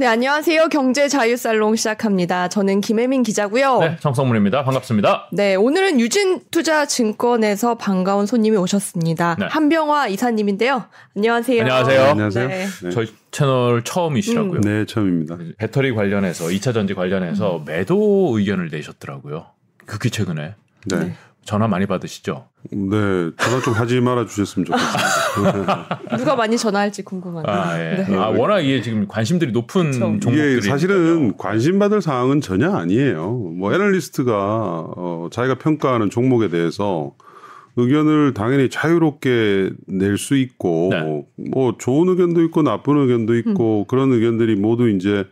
네, 안녕하세요. 경제 자유 살롱 시작합니다. 저는 김혜민 기자고요. 네, 정성문입니다. 반갑습니다. 네, 오늘은 유진 투자 증권에서 반가운 손님이 오셨습니다. 네. 한병화 이사님인데요. 안녕하세요. 안녕하세요. 안녕하세요. 네. 네. 저희 채널 처음이시라고요. 네, 처음입니다. 배터리 관련해서 2차 전지 관련해서 매도 의견을 내셨더라고요. 극히 최근에 네. 네. 전화 많이 받으시죠? 네, 전화 좀 하지 말아 주셨으면 좋겠습니다. 누가 많이 전화할지 궁금하네요. 아, 예. 네. 아, 워낙 이게 지금 관심들이 높은 그쵸. 종목들이 이게 사실은 관심 받을 사항은 전혀 아니에요. 뭐 애널리스트가 어, 자기가 평가하는 종목에 대해서 의견을 당연히 자유롭게 낼 수 있고 네. 뭐 좋은 의견도 있고 나쁜 의견도 있고 그런 의견들이 모두 이제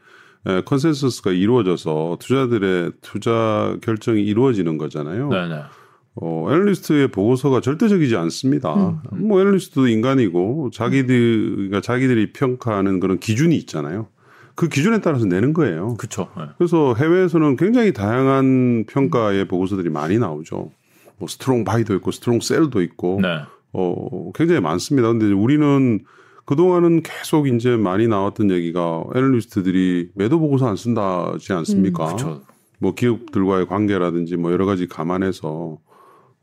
에, 컨센서스가 이루어져서 투자자들의 투자 결정이 이루어지는 거잖아요. 네 네. 어, 애널리스트의 보고서가 절대적이지 않습니다. 뭐 애널리스트도 인간이고 자기들 그러니까 자기들이 평가하는 그런 기준이 있잖아요. 그 기준에 따라서 내는 거예요. 그쵸. 네. 그래서 해외에서는 굉장히 다양한 평가의 보고서들이 많이 나오죠. 뭐 strong buy도 있고 strong sell도 있고 네. 어, 굉장히 많습니다. 근데 우리는 그동안은 계속 이제 많이 나왔던 얘기가 애널리스트들이 매도 보고서 안 쓴다지 않습니까? 그쵸. 뭐 기업들과의 관계라든지 뭐 여러 가지 감안해서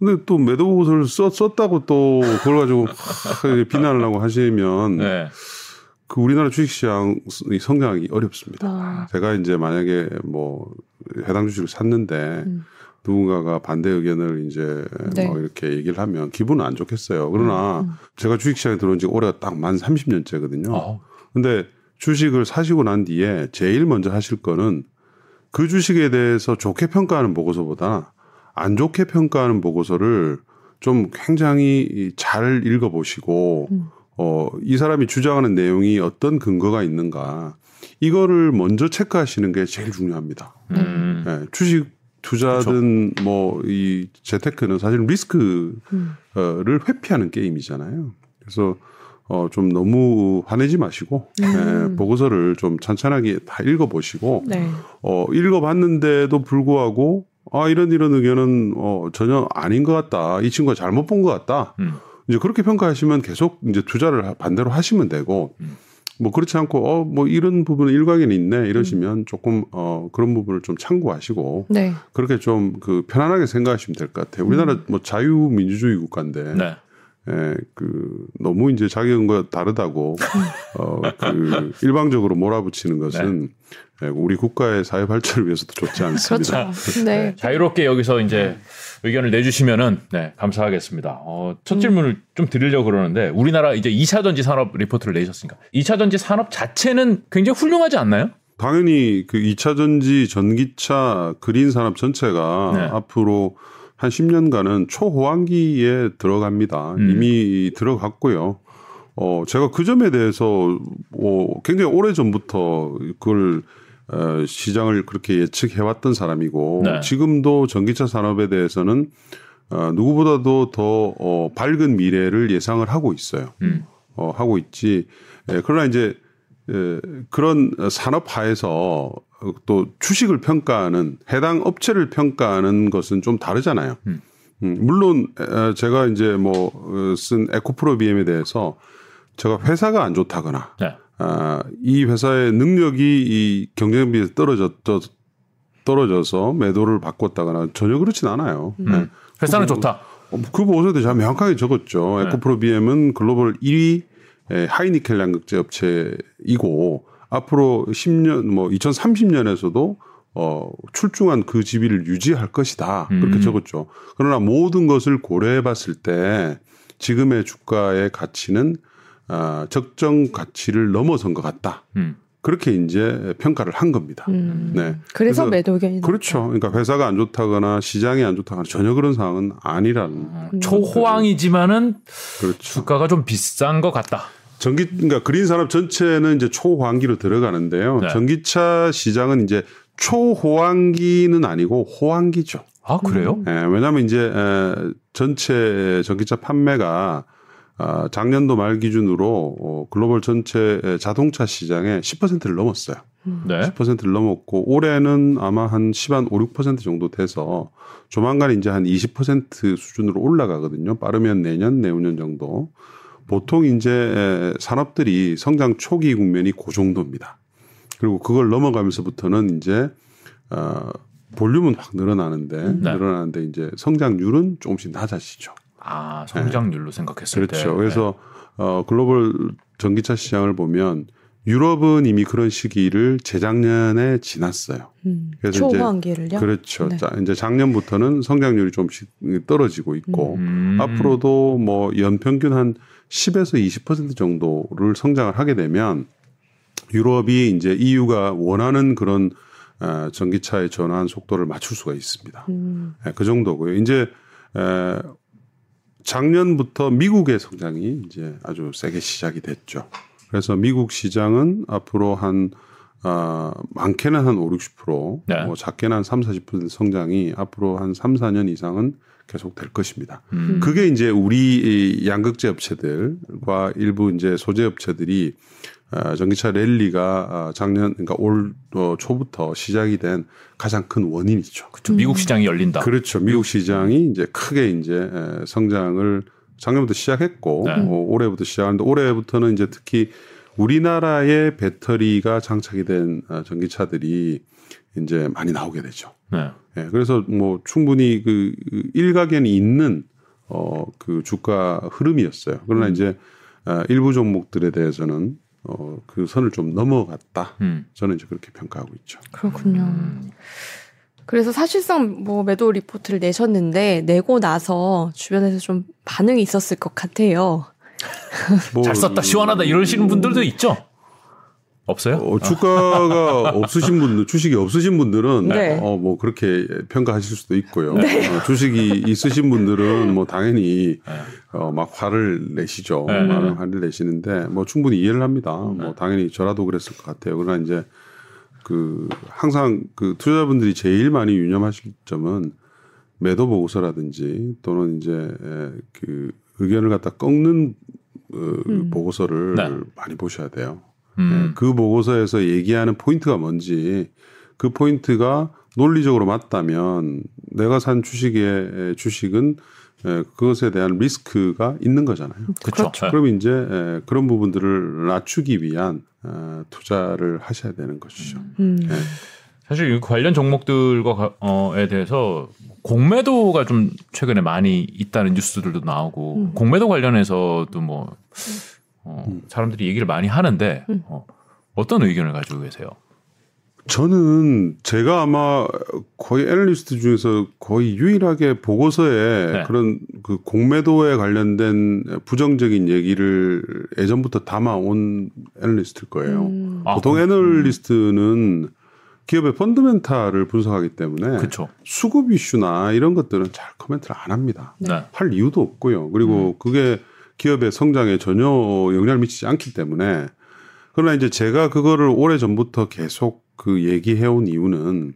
근데 또 매도 보고서를 썼, 썼다고 또 그걸 가지고 하, 비난을 하고 하시면 네. 그 우리나라 주식시장이 성장하기 어렵습니다. 아. 제가 이제 만약에 뭐 해당 주식을 샀는데 음. 누군가가 반대 의견을 이제 네. 뭐 이렇게 얘기를 하면 기분은 안 좋겠어요. 그러나 음. 제가 주식시장에 들어온 지가 올해가 딱 만 30년째거든요. 어, 근데 주식을 사시고 난 뒤에 제일 먼저 하실 거는 그 주식에 대해서 좋게 평가하는 보고서보다 안 좋게 평가하는 보고서를 좀 굉장히 잘 읽어보시고 음. 어, 이 사람이 주장하는 내용이 어떤 근거가 있는가 이거를 먼저 체크하시는 게 제일 중요합니다. 음. 예, 주식 투자든 뭐이 재테크는 사실 리스크를 음. 회피하는 게임이잖아요. 그래서 어, 좀 너무 화내지 마시고 음. 예, 보고서를 좀 찬찬하게 다 읽어보시고 네. 어, 읽어봤는데도 불구하고 아 이런 이런 의견은 어, 전혀 아닌 것 같다. 이 친구가 잘못 본 것 같다. 음. 이제 그렇게 평가하시면 계속 이제 투자를 하- 반대로 하시면 되고 음. 뭐 그렇지 않고 어 뭐 이런 부분은 일각에는 있네 이러시면 조금 어 그런 부분을 좀 참고하시고 네. 그렇게 좀 그 편안하게 생각하시면 될 것 같아요. 우리나라 뭐 자유민주주의 국가인데 네. 예, 그 너무 이제 자기 의견과 다르다고 어, 그 일방적으로 몰아붙이는 것은 예, 우리 국가의 사회 발전을 위해서도 좋지 않습니다. 그렇죠. 네. 자유롭게 여기서 이제 의견을 내주시면은 네 감사하겠습니다. 어, 첫 질문을 좀 드리려고 그러는데 우리나라 이제 2차 전지 산업 리포트를 내셨으니까 2차 전지 산업 자체는 굉장히 훌륭하지 않나요? 당연히 그 2차 전지, 전기차, 그린 산업 전체가 네. 앞으로 한 10년간은 초호황기에 들어갑니다. 음. 이미 들어갔고요. 어, 제가 그 점에 대해서 뭐 굉장히 오래 전부터 그걸 어, 시장을 그렇게 예측해왔던 사람이고 네. 지금도 전기차 산업에 대해서는 어, 누구보다도 더 어, 밝은 미래를 예상을 하고 있어요. 음. 어, 하고 있지. 예, 그러나 이제 에, 그런 산업화에서 또 주식을 평가하는 해당 업체를 평가하는 것은 좀 다르잖아요. 음. 음, 물론 에, 제가 이제 뭐 쓴 에코프로 BM에 대해서 제가 회사가 안 좋다거나 네. 아, 이 회사의 능력이 이 경쟁 비해서 떨어졌 떨어져서 매도를 바꿨다거나 전혀 그렇진 않아요. 음. 네. 회사는 그, 좋다. 어, 그 보고서에 제가 명확하게 적었죠. 네. 에코프로 BM은 글로벌 1위 에, 하이니켈 양극재 업체이고 앞으로 10년 뭐 2030년에서도 어, 출중한 그 지위를 유지할 것이다. 그렇게 음. 적었죠. 그러나 모든 것을 고려해 봤을 때 지금의 주가의 가치는 아, 적정 가치를 넘어선 것 같다. 음. 그렇게 이제 평가를 한 겁니다. 음. 네. 그래서 그래서 매도 의견이 그렇죠. 그러니까 회사가 안 좋다거나 시장이 안 좋다거나 전혀 그런 상황은 아니라는 음. 초호황이지만은 그렇죠. 주가가 좀 비싼 것 같다. 전기 그러니까 그린 산업 전체는 이제 초호황기로 들어가는데요. 네. 전기차 시장은 이제 초호황기는 아니고 호황기죠. 아 그래요? 음. 예, 왜냐하면 이제 에, 전체 전기차 판매가 아, 작년도 말 기준으로 어, 글로벌 전체 자동차 시장의 10%를 넘었어요. 네. 10%를 넘었고 올해는 아마 한 10, 한 5, 6% 정도 돼서 조만간 이제 한 20% 수준으로 올라가거든요. 빠르면 내년, 내후년 정도. 보통 이제 에, 산업들이 성장 초기 국면이 그 정도입니다. 그리고 그걸 넘어가면서부터는 이제 어, 볼륨은 확 늘어나는데 네. 늘어나는데 이제 성장률은 조금씩 낮아지죠. 아 성장률로 생각했을 때. 그렇죠. 그래서 어, 글로벌 전기차 시장을 보면 유럽은 이미 그런 시기를 재작년에 지났어요. 음. 그래서 초반기를요? 그렇죠. 네. 자, 이제 작년부터는 성장률이 좀씩 떨어지고 있고 음. 앞으로도 뭐 연평균 한 10에서 20% 정도를 성장을 하게 되면 유럽이 이제 EU가 원하는 그런 어, 전기차의 전환 속도를 맞출 수가 있습니다. 음. 예, 그 정도고요. 이제 에, 작년부터 미국의 성장이 이제 아주 세게 시작이 됐죠. 그래서 미국 시장은 앞으로 한 아, 많게는 한 5, 60%, 네. 뭐 작게는 한 3, 40% 성장이 앞으로 한 3, 4년 이상은 계속 될 것입니다. 음. 그게 이제 우리 이 양극재 업체들과 일부 이제 소재 업체들이 아, 전기차 랠리가 아, 작년 그러니까 올 어, 초부터 시작이 된 가장 큰 원인이죠. 그렇죠. 미국 시장이 열린다. 그렇죠. 미국 시장이 이제 크게 이제 에, 성장을 작년부터 시작했고 네. 어, 올해부터 시작하는데 올해부터는 이제 특히 우리나라의 배터리가 장착이 된 어, 전기차들이 이제 많이 나오게 되죠. 네. 예, 그래서 뭐 충분히 그, 그 일각에는 있는 어, 그 주가 흐름이었어요. 그러나 이제 아, 일부 종목들에 대해서는 어, 그 선을 좀 넘어갔다. 음. 저는 이제 그렇게 평가하고 있죠. 그렇군요. 음. 그래서 사실상 뭐 매도 리포트를 내셨는데 내고 나서 주변에서 좀 반응이 있었을 것 같아요. 뭐, 잘 썼다 시원하다 이러시는 분들도 있죠. 없어요? 어, 주가가 없으신 분들, 주식이 없으신 분들은 네. 어, 뭐 그렇게 평가하실 수도 있고요. 어, 주식이 있으신 분들은 뭐 당연히 네. 어, 막 화를 내시죠. 네, 네, 화를, 화를 내시는데 뭐 충분히 이해를 합니다. 뭐 당연히 저라도 그랬을 것 같아요. 그러나 이제 그 항상 그 투자자분들이 제일 많이 유념하실 점은 매도 보고서라든지 또는 이제 에, 그 의견을 갖다 꺾는 어, 음. 보고서를 네. 많이 보셔야 돼요. 음. 네, 그 보고서에서 얘기하는 포인트가 뭔지 그 포인트가 논리적으로 맞다면 내가 산 주식의 주식은 에, 그것에 대한 리스크가 있는 거잖아요. 그렇죠. 그렇죠. 그럼 이제 에, 그런 부분들을 낮추기 위한 어, 투자를 하셔야 되는 것이죠. 음. 네. 사실 이 관련 종목들과에 대해서 공매도가 좀 최근에 많이 있다는 뉴스들도 나오고 음. 공매도 관련해서도 뭐 어, 음. 사람들이 얘기를 많이 하는데 음. 어, 어떤 의견을 가지고 계세요? 저는 제가 아마 거의 애널리스트 중에서 거의 유일하게 보고서에 네. 그런 그 공매도에 관련된 부정적인 얘기를 예전부터 담아온 애널리스트일 거예요. 음. 아, 보통 그- 애널리스트는 기업의 펀드멘탈을 분석하기 때문에 그렇죠. 수급 이슈나 이런 것들은 잘 코멘트를 안 합니다. 네. 할 이유도 없고요. 그리고 그게 기업의 성장에 전혀 영향을 미치지 않기 때문에 그러나 이제 제가 그거를 오래 전부터 계속 그 얘기해온 이유는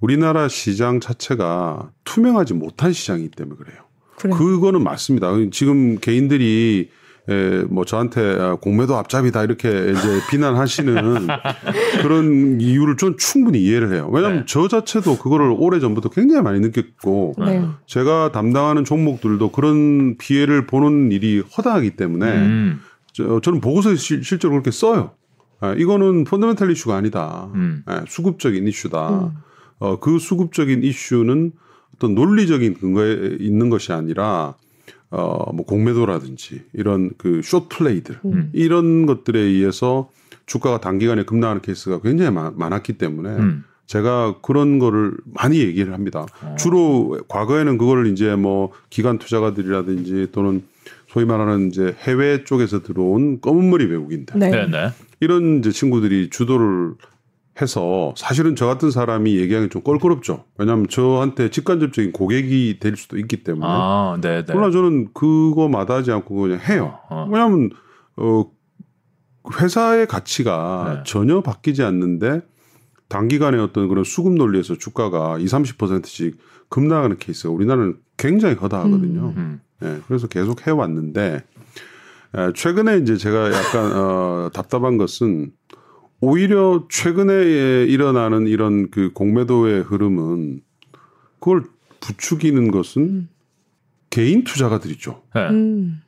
우리나라 시장 자체가 투명하지 못한 시장이기 때문에 그래요. 그래요. 그거는 맞습니다. 지금 개인들이 에, 뭐 저한테 아, 공매도 앞잡이다 이렇게 이제 비난하시는 그런 이유를 좀 충분히 이해를 해요. 왜냐하면 네. 저 자체도 그거를 오래 전부터 굉장히 많이 느꼈고 네. 제가 담당하는 종목들도 그런 피해를 보는 일이 허다하기 때문에 음, 저, 저는 보고서에 실, 실제로 그렇게 써요. 아, 이거는 펀더멘탈 이슈가 아니다. 음. 예, 수급적인 이슈다. 음. 어, 그 수급적인 이슈는 어떤 논리적인 근거에 있는 것이 아니라 어, 뭐 공매도라든지 이런 그 숏플레이들 음. 이런 것들에 의해서 주가가 단기간에 급락하는 케이스가 굉장히 많, 많았기 때문에 음. 제가 그런 거를 많이 얘기를 합니다. 어. 주로 과거에는 그거를 이제 뭐 기관 투자가들이라든지 또는 소위 말하는 이제 해외 쪽에서 들어온 검은 머리 외국인들 네. 네, 네. 이런 이제 친구들이 주도를 해서 사실은 저 같은 사람이 얘기하기 좀 껄끄럽죠. 왜냐하면 저한테 직간접적인 고객이 될 수도 있기 때문에. 아, 네, 네. 그러나 저는 그거 마다하지 않고 그냥 해요. 어. 왜냐하면 어 회사의 가치가 네. 전혀 바뀌지 않는데 단기간에 어떤 그런 수급 논리에서 주가가 2, 30%씩 급락하는 케이스가 우리나라는 굉장히 허다하거든요. 음. 예, 그래서 계속 해왔는데 에, 최근에 이제 제가 약간 어, 답답한 것은 오히려 최근에 일어나는 이런 그 공매도의 흐름은 그걸 부추기는 것은 음. 개인 투자가들이죠. 네. 음.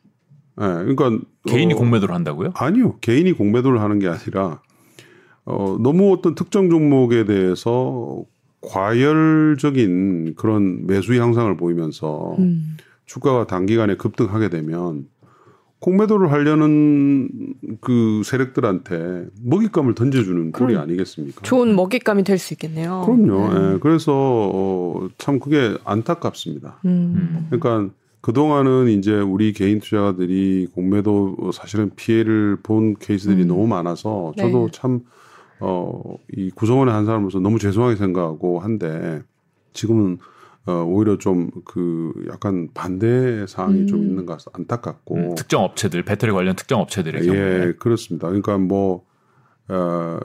예, 그러니까 개인이 어, 공매도를 한다고요? 아니요 개인이 공매도를 하는 게 아니라 어, 너무 어떤 특정 종목에 대해서 과열적인 그런 매수 향상을 보이면서 음. 주가가 단기간에 급등하게 되면 공매도를 하려는 그 세력들한테 먹잇감을 던져주는 꼴이 아니겠습니까? 좋은 먹잇감이 될 수 있겠네요. 그럼요. 네. 예, 그래서 어, 참 그게 안타깝습니다. 음. 그러니까 그동안은 이제 우리 개인 투자가들이 공매도 사실은 피해를 본 케이스들이 음. 너무 많아서 저도 네. 참, 어, 이 구성원의 한 사람으로서 너무 죄송하게 생각하고 한데 지금은 어, 오히려 좀 그 약간 반대 사항이 좀 음. 있는 것 같아서 안타깝고. 음, 특정 업체들 배터리 관련 특정 업체들의 경우에 예, 그렇습니다. 그러니까 뭐, 어,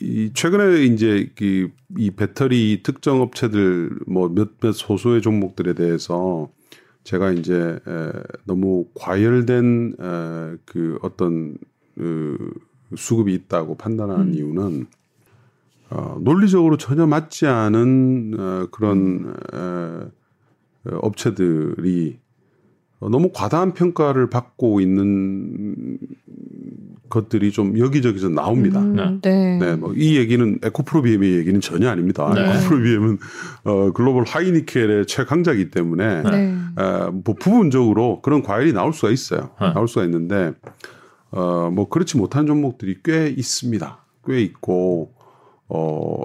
이 최근에 이제 이, 이 배터리 특정 업체들 뭐 몇몇 소수의 종목들에 대해서 제가 이제 에, 너무 과열된 에, 그 어떤 그 수급이 있다고 판단하는 음. 이유는 어, 논리적으로 전혀 맞지 않은 어, 그런 에, 어, 업체들이 어, 너무 과다한 평가를 받고 있는 것들이 좀 여기저기서 나옵니다. 음, 네. 네, 뭐 이 얘기는 에코프로비엠의 얘기는 전혀 아닙니다. 네. 에코프로비엠은 어, 글로벌 하이니켈의 최강자이기 때문에 네. 어, 뭐 부분적으로 그런 과열이 나올 수가 있어요. 네. 나올 수가 있는데 어, 뭐 그렇지 못한 종목들이 꽤 있습니다. 꽤 있고 어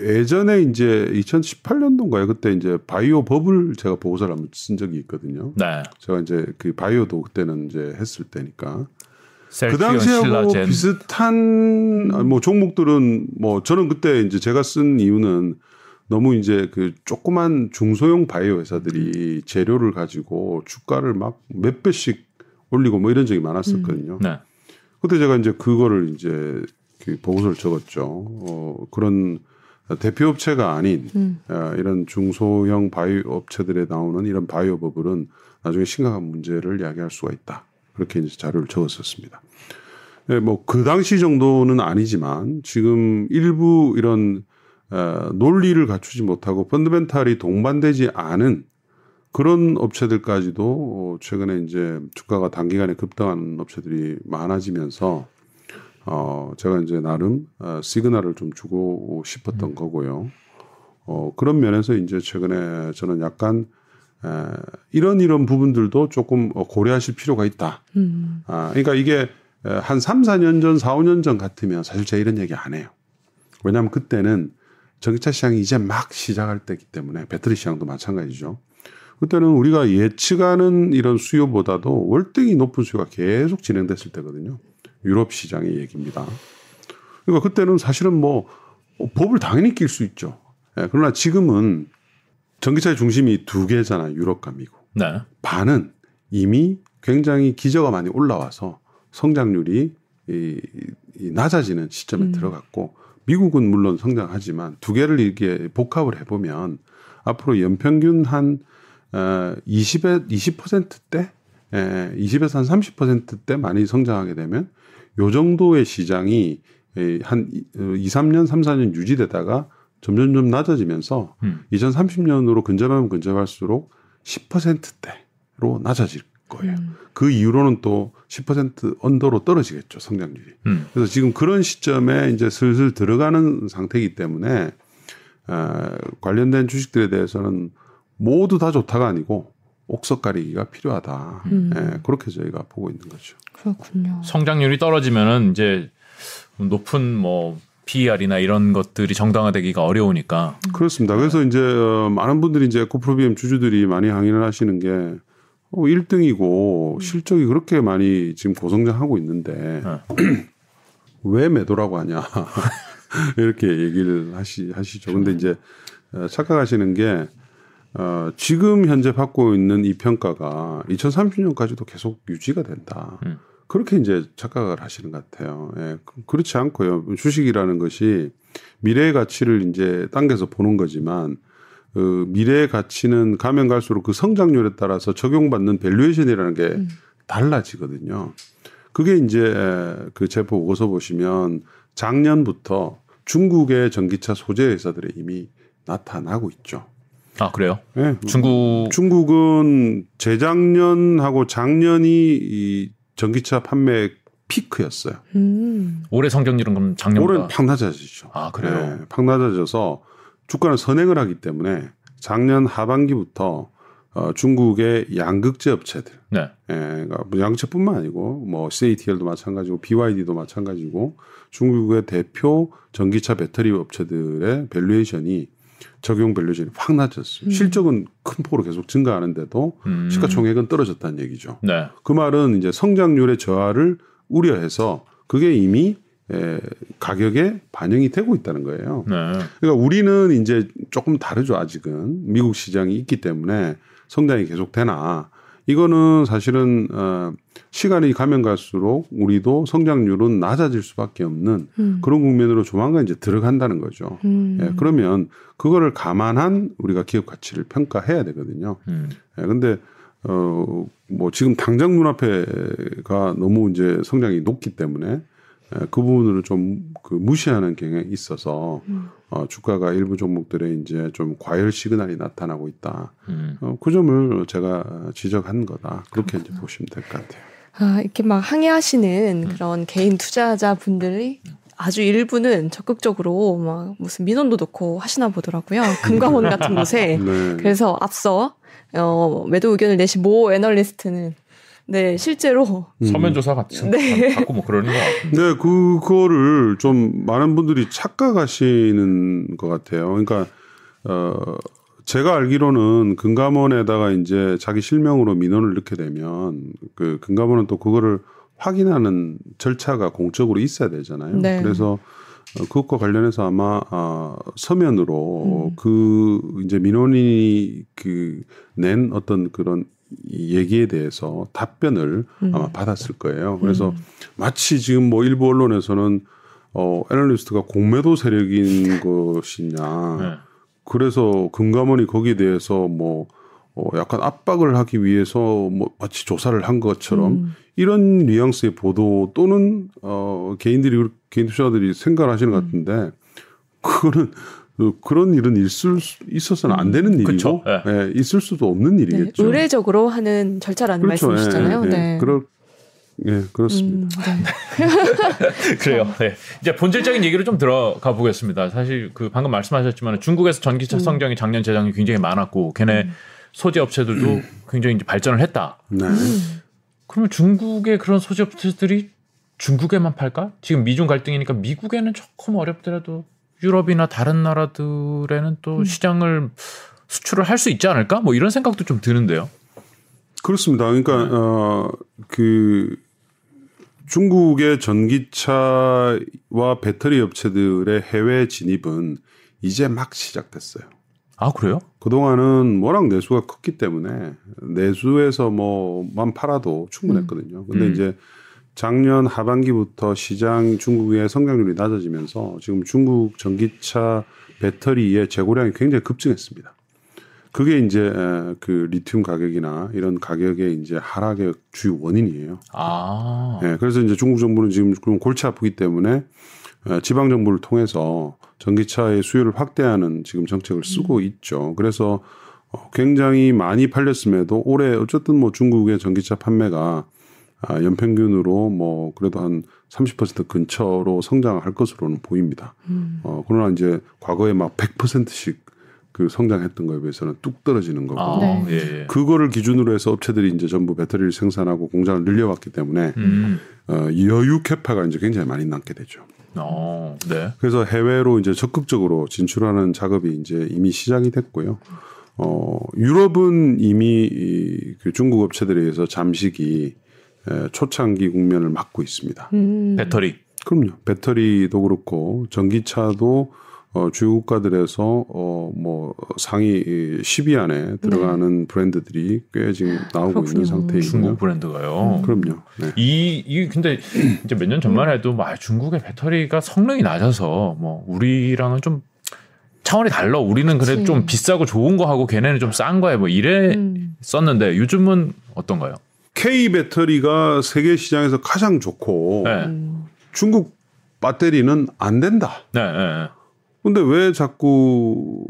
예전에 이제 2018년도인가요? 그때 이제 바이오 버블 제가 보고서를 한번 쓴 적이 있거든요. 네. 제가 이제 그 바이오도 그때는 이제 했을 때니까 그 당시하고 신라젠 비슷한 아, 뭐 종목들은 뭐 저는 그때 이제 제가 쓴 이유는 너무 이제 그 조그만 중소형 바이오 회사들이 재료를 가지고 주가를 막 몇 배씩 올리고 뭐 이런 적이 많았었거든요. 네. 그때 제가 이제 그거를 이제 그 보고서를 적었죠. 어, 그런 대표 업체가 아닌 음. 어, 이런 중소형 바이오 업체들에 나오는 이런 바이오 버블은 나중에 심각한 문제를 야기할 수가 있다. 그렇게 이제 자료를 적었었습니다. 예, 뭐그 당시 정도는 아니지만 지금 일부 이런 어, 논리를 갖추지 못하고 펀드멘탈이 동반되지 않은 그런 업체들까지도 어, 최근에 이제 주가가 단기간에 급등하는 업체들이 많아지면서 어 제가 이제 나름 어, 시그널을 좀 주고 싶었던 거고요. 어 그런 면에서 이제 최근에 저는 약간 에, 이런 이런 부분들도 조금 어, 고려하실 필요가 있다. 음. 아, 그러니까 이게 에, 한 3, 4년 전, 4, 5년 전 같으면 사실 제가 이런 얘기 안 해요. 왜냐하면 그때는 전기차 시장이 이제 막 시작할 때이기 때문에 배터리 시장도 마찬가지죠. 그때는 우리가 예측하는 이런 수요보다도 월등히 높은 수요가 계속 진행됐을 때거든요. 유럽 시장의 얘기입니다. 그러니까 그때는 사실은 뭐 어, 법을 당연히 낄 수 있죠. 예, 그러나 지금은 전기차의 중심이 두 개잖아요. 유럽과 미국. 네. 반은 이미 굉장히 기저가 많이 올라와서 성장률이 이, 이 낮아지는 시점에 음. 들어갔고 미국은 물론 성장하지만 두 개를 이게 복합을 해보면 앞으로 연평균 한 어, 20에 20%대, 에, 20에서 한 30%대 많이 성장하게 되면 요 정도의 시장이 에, 한 2, 3년, 3, 4년 유지되다가 점점점 낮아지면서 음. 2030년으로 근접하면 근접할수록 10%대로 낮아질 거예요. 음. 그 이후로는 또 10% 언더로 떨어지겠죠, 성장률이. 음. 그래서 지금 그런 시점에 이제 슬슬 들어가는 상태이기 때문에 어, 관련된 주식들에 대해서는 모두 다 좋다가 아니고 옥석 가리기가 필요하다. 음. 예, 그렇게 저희가 보고 있는 거죠. 그렇군요. 성장률이 떨어지면은 이제 높은 뭐 PER이나 이런 것들이 정당화되기가 어려우니까 그렇습니다. 그래서 이제 어, 많은 분들이 이제 에코프로비엠 주주들이 많이 항의를 하시는 게 어, 1등이고 실적이 그렇게 많이 지금 고성장하고 있는데 어. 왜 매도라고 하냐 이렇게 얘기를 하시 하시죠. 근데 이제 어, 착각하시는 게 어, 지금 현재 받고 있는 이 평가가 2030년까지도 계속 유지가 된다. 음. 그렇게 이제 착각을 하시는 것 같아요. 예, 그- 그렇지 않고요. 주식이라는 것이 미래의 가치를 이제 당겨서 보는 거지만 그 미래의 가치는 가면 갈수록 그 성장률에 따라서 적용받는 valuation이라는 게 음. 달라지거든요. 그게 이제 그 제보 보고서 보시면 작년부터 중국의 전기차 소재 회사들에 이미 나타나고 있죠. 아 그래요? 예. 중국 중국은 재작년하고 작년이 이 전기차 판매 피크였어요. 음. 올해 성장률은 그럼 작년보다 올해는 팍 낮아지죠. 아 그래요. 네, 팍 낮아져서 주가는 선행을 하기 때문에 작년 하반기부터 어, 중국의 양극재 업체들, 네. 예, 그러니까 뭐 양극재뿐만 아니고 뭐 CATL도 마찬가지고 BYD도 마찬가지고 중국의 대표 전기차 배터리 업체들의 valuation이 적용 valuation이 확 낮았어요. 음. 실적은 큰 폭으로 계속 증가하는데도 음. 시가총액은 떨어졌다는 얘기죠. 네. 그 말은 이제 성장률의 저하를 우려해서 그게 이미 에, 가격에 반영이 되고 있다는 거예요. 네. 그러니까 우리는 이제 조금 다르죠 아직은 미국 시장이 있기 때문에 성장이 계속 되나 이거는 사실은 어, 시간이 가면 갈수록 우리도 성장률은 낮아질 수밖에 없는 음. 그런 국면으로 조만간 이제 들어간다는 거죠. 음. 예, 그러면 그거를 감안한 우리가 기업 가치를 평가해야 되거든요. 음. 예, 근데 어, 뭐 지금 당장 눈앞에가 너무 이제 성장이 높기 때문에 예, 그 부분을 좀 그 무시하는 경향이 있어서 음. 어, 주가가 일부 종목들에 이제 좀 과열 시그널이 나타나고 있다. 음. 어, 그 점을 제가 지적한 거다. 그렇게 이제 보시면 될 것 같아요. 아, 이렇게 막 항해하시는 음. 그런 개인 투자자 분들이 아주 일부는 적극적으로 막 무슨 민원도 넣고 하시나 보더라고요. 금감원 같은 곳에. 네. 그래서 앞서 어, 매도 의견을 내신 모 애널리스트는 네 실제로 음. 서면 조사 같이 네. 갖고 뭐 그러는 것 같은데. 네, 그거를 좀 많은 분들이 착각하시는 것 같아요. 그러니까 어 제가 알기로는 금감원에다가 이제 자기 실명으로 민원을 넣게 되면 그 금감원은 또 그거를 확인하는 절차가 공적으로 있어야 되잖아요. 네. 그래서 어, 그것과 관련해서 아마 아, 서면으로 음. 그 이제 민원이 그 낸 어떤 그런 이 얘기에 대해서 답변을 음. 아마 받았을 거예요. 그래서 음. 마치 지금 뭐 일부 언론에서는 어 애널리스트가 공매도 세력인 것이냐. 네. 그래서 금감원이 거기에 대해서 뭐 어, 약간 압박을 하기 위해서 뭐 마치 조사를 한 것처럼 음. 이런 뉘앙스의 보도 또는 어 개인들이 개인 투자자들이 생각을 하시는 음. 것 같은데 그거는 어, 그런 일은 있을 수, 있어서는 안 되는 일이고 그쵸. 예. 예, 있을 수도 없는 네, 일이겠죠. 의례적으로 하는 절차라는 그렇죠. 말씀이시잖아요. 예, 예. 네. 그럴 예, 그렇습니다. 음, 네. 그래요. 네. 이제 본질적인 얘기로 좀 들어가 보겠습니다. 사실 그 방금 말씀하셨지만 중국에서 전기차 음. 성장이 작년 재작년 굉장히 많았고 걔네 소재 업체들도 굉장히 이제 발전을 했다. 네. 음. 그러면 중국의 그런 소재 업체들이 중국에만 팔까? 지금 미중 갈등이니까 미국에는 조금 어렵더라도 유럽이나 다른 나라들에는 또 음. 시장을 수출을 할 수 있지 않을까? 뭐 이런 생각도 좀 드는데요. 그렇습니다. 그러니까 네. 어그 중국의 전기차와 배터리 업체들의 해외 진입은 이제 막 시작됐어요. 아 그래요? 그동안은 워낙 내수가 컸기 때문에 내수에서 뭐만 팔아도 충분했거든요. 근데 음. 이제 작년 하반기부터 시장 중국의 성장률이 낮아지면서 지금 중국 전기차 배터리의 재고량이 굉장히 급증했습니다. 그게 이제 에, 그 리튬 가격이나 이런 가격의 이제 하락의 주요 원인이에요. 아 예, 그래서 이제 중국 정부는 지금 그럼 골치 아프기 때문에 어, 지방 정부를 통해서 전기차의 수요를 확대하는 지금 정책을 쓰고 있죠. 그래서 어, 굉장히 많이 팔렸음에도 올해 어쨌든 뭐 중국의 전기차 판매가 아, 연평균으로 뭐 그래도 한 30% 근처로 성장할 것으로는 보입니다. 음. 어, 그러나 이제 과거에 막 100%씩 그 성장했던 거에 비해서는 뚝 떨어지는 거고 아, 네. 예, 예. 그거를 기준으로 해서 업체들이 이제 전부 배터리를 생산하고 공장을 늘려왔기 때문에 음. 어, 여유 캐파가 이제 굉장히 많이 남게 되죠. 어, 네. 그래서 해외로 이제 적극적으로 진출하는 작업이 이제 이미 시작이 됐고요. 어, 유럽은 이미 이, 그 중국 업체들에 의해서 잠식이 에, 초창기 국면을 맞고 있습니다. 음. 배터리. 그럼요. 배터리도 그렇고 전기차도 어, 주요 국가들에서 어, 뭐 상위 10위 안에 들어가는 브랜드들이 꽤 지금 나오고 그렇군요. 있는 상태이고요. 중국 브랜드가요. 그럼요. 네. 이, 이 근데 이제 몇 년 전만 해도 막 중국의 배터리가 성능이 낮아서 뭐 우리랑은 좀 차원이 달라. 우리는 그래도 그치. 좀 비싸고 좋은 거 하고 걔네는 좀 싼 거야. 뭐 이래 음. 썼는데 요즘은 어떤가요? K 배터리가 세계 시장에서 가장 좋고 네. 음. 중국 배터리는 안 된다. 네, 네, 네. 근데 왜 자꾸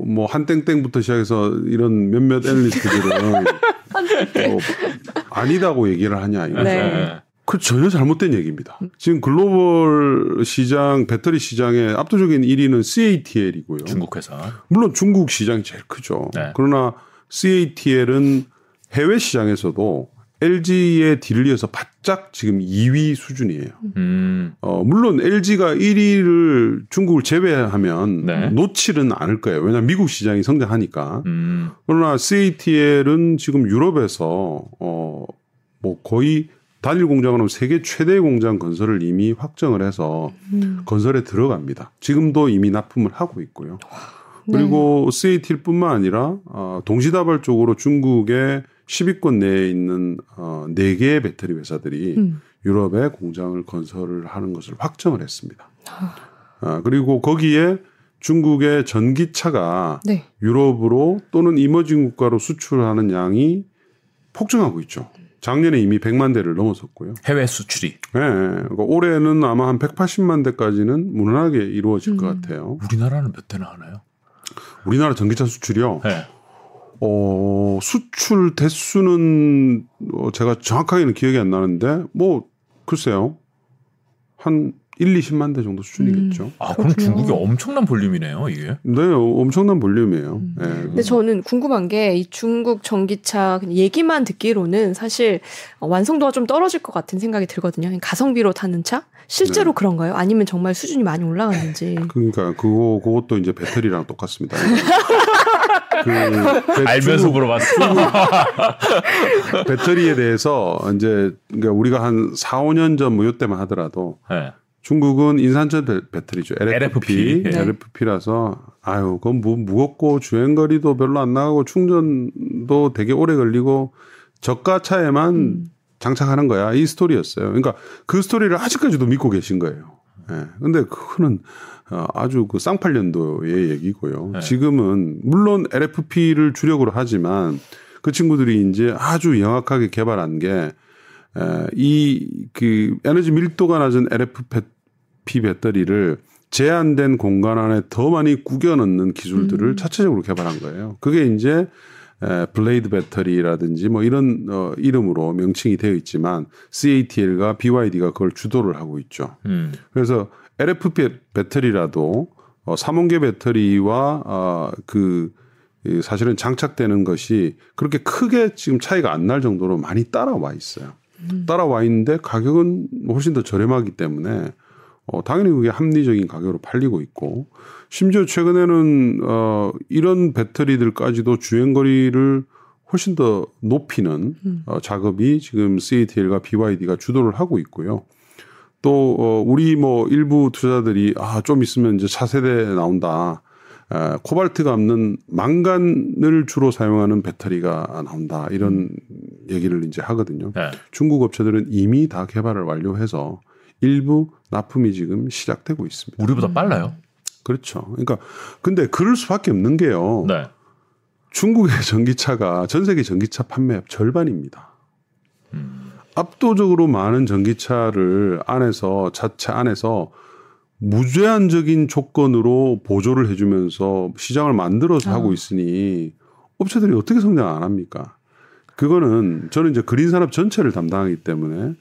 뭐 한땡땡부터 시작해서 이런 몇몇 애널리스트들은 뭐 아니다고 얘기를 하냐 이거죠. 네. 네. 그 전혀 잘못된 얘기입니다. 지금 글로벌 시장 배터리 시장의 압도적인 1위는 CATL이고요. 중국 회사. 물론 중국 시장이 제일 크죠. 네. 그러나 CATL은 해외 시장에서도 LG의 뒤를 이어서 바짝 지금 2위 수준이에요. 음. 어, 물론 LG가 1위를 중국을 제외하면 네. 놓지는 않을 거예요. 왜냐하면 미국 시장이 성장하니까. 음. 그러나 CATL은 지금 유럽에서 어, 뭐 거의 단일 공장으로 세계 최대 공장 건설을 이미 확정을 해서 음. 건설에 들어갑니다. 지금도 이미 납품을 하고 있고요. 네. 그리고 CATL뿐만 아니라 어, 동시다발적으로 중국의 10위권 내에 있는 어, 4개의 배터리 회사들이 음. 유럽에 공장을 건설을 하는 것을 확정을 했습니다. 아, 그리고 거기에 중국의 전기차가 네. 유럽으로 또는 이머징 국가로 수출하는 양이 폭증하고 있죠. 작년에 이미 100만 대를 넘어섰고요. 해외 수출이. 예, 그러니까 올해는 아마 한 180만 대까지는 무난하게 이루어질 음. 것 같아요. 우리나라는 몇 대나 하나요? 우리나라 전기차 수출이요. 네. 어, 수출 대수는 어, 제가 정확하게는 기억이 안 나는데 뭐 글쎄요. 한 1, 20만 대 정도 수준이겠죠. 아, 그럼. 중국이 엄청난 볼륨이네요, 이게. 네, 엄청난 볼륨이에요. 예. 근데 저는 궁금한 게 이 중국 전기차 얘기만 듣기로는 사실 어, 완성도가 좀 떨어질 것 같은 생각이 들거든요. 가성비로 타는 차? 실제로 네. 그런가요? 아니면 정말 수준이 많이 올라갔는지. 그러니까 그거 그것도 이제 배터리랑 똑같습니다. 그 배- 알면서 물어봤어. 배터리에 대해서 이제 그러니까 우리가 한 4, 5년 전뭐 요때만 하더라도 네. 중국은 인산철 배- 배터리죠. LFP. LFP. 네. LFP라서 아유, 그건 무, 무겁고 주행 거리도 별로 안 나가고 충전도 되게 오래 걸리고 저가 차에만 음. 장착하는 거야. 이 스토리였어요. 그러니까 그 스토리를 아직까지도 믿고 계신 거예요. 예. 근데 그거는 어, 아주 그 쌍팔년도의 얘기고요. 네. 지금은 물론 LFP를 주력으로 하지만 그 친구들이 이제 아주 영악하게 개발한 게 이 그 에너지 밀도가 낮은 LFP 배터리를 제한된 공간 안에 더 많이 구겨 넣는 기술들을 음. 자체적으로 개발한 거예요. 그게 이제 에, blade 배터리라든지 뭐 이런 어, 이름으로 명칭이 되어 있지만 CATL과 BYD가 그걸 주도를 하고 있죠. 음. 그래서 LFP 배터리라도 어, 삼원계 배터리와 어, 그 이, 사실은 장착되는 것이 그렇게 크게 지금 차이가 안 날 정도로 많이 따라와 있어요. 따라와 있는데 가격은 훨씬 더 저렴하기 때문에 어, 당연히 그게 합리적인 가격으로 팔리고 있고 심지어 최근에는 어, 이런 배터리들까지도 주행 거리를 훨씬 더 높이는 어, 작업이 지금 CATL과 BYD가 주도를 하고 있고요. 또 어, 우리 뭐 일부 투자들이 아 좀 있으면 이제 차세대 나온다. 에, 코발트가 없는 망간을 주로 사용하는 배터리가 나온다. 이런 얘기를 이제 하거든요. 네. 중국 업체들은 이미 다 개발을 완료해서 일부 납품이 지금 시작되고 있습니다. 우리보다 빨라요. 그렇죠. 그러니까 근데 그럴 수밖에 없는 게요. 네. 중국의 전기차가 전 세계 전기차 판매 절반입니다. 음. 압도적으로 많은 전기차를 안에서 자체 안에서 무제한적인 조건으로 보조를 해주면서 시장을 만들어서 아. 하고 있으니 업체들이 어떻게 성장 안 합니까? 그거는 저는 이제 그린 산업 전체를 담당하기 때문에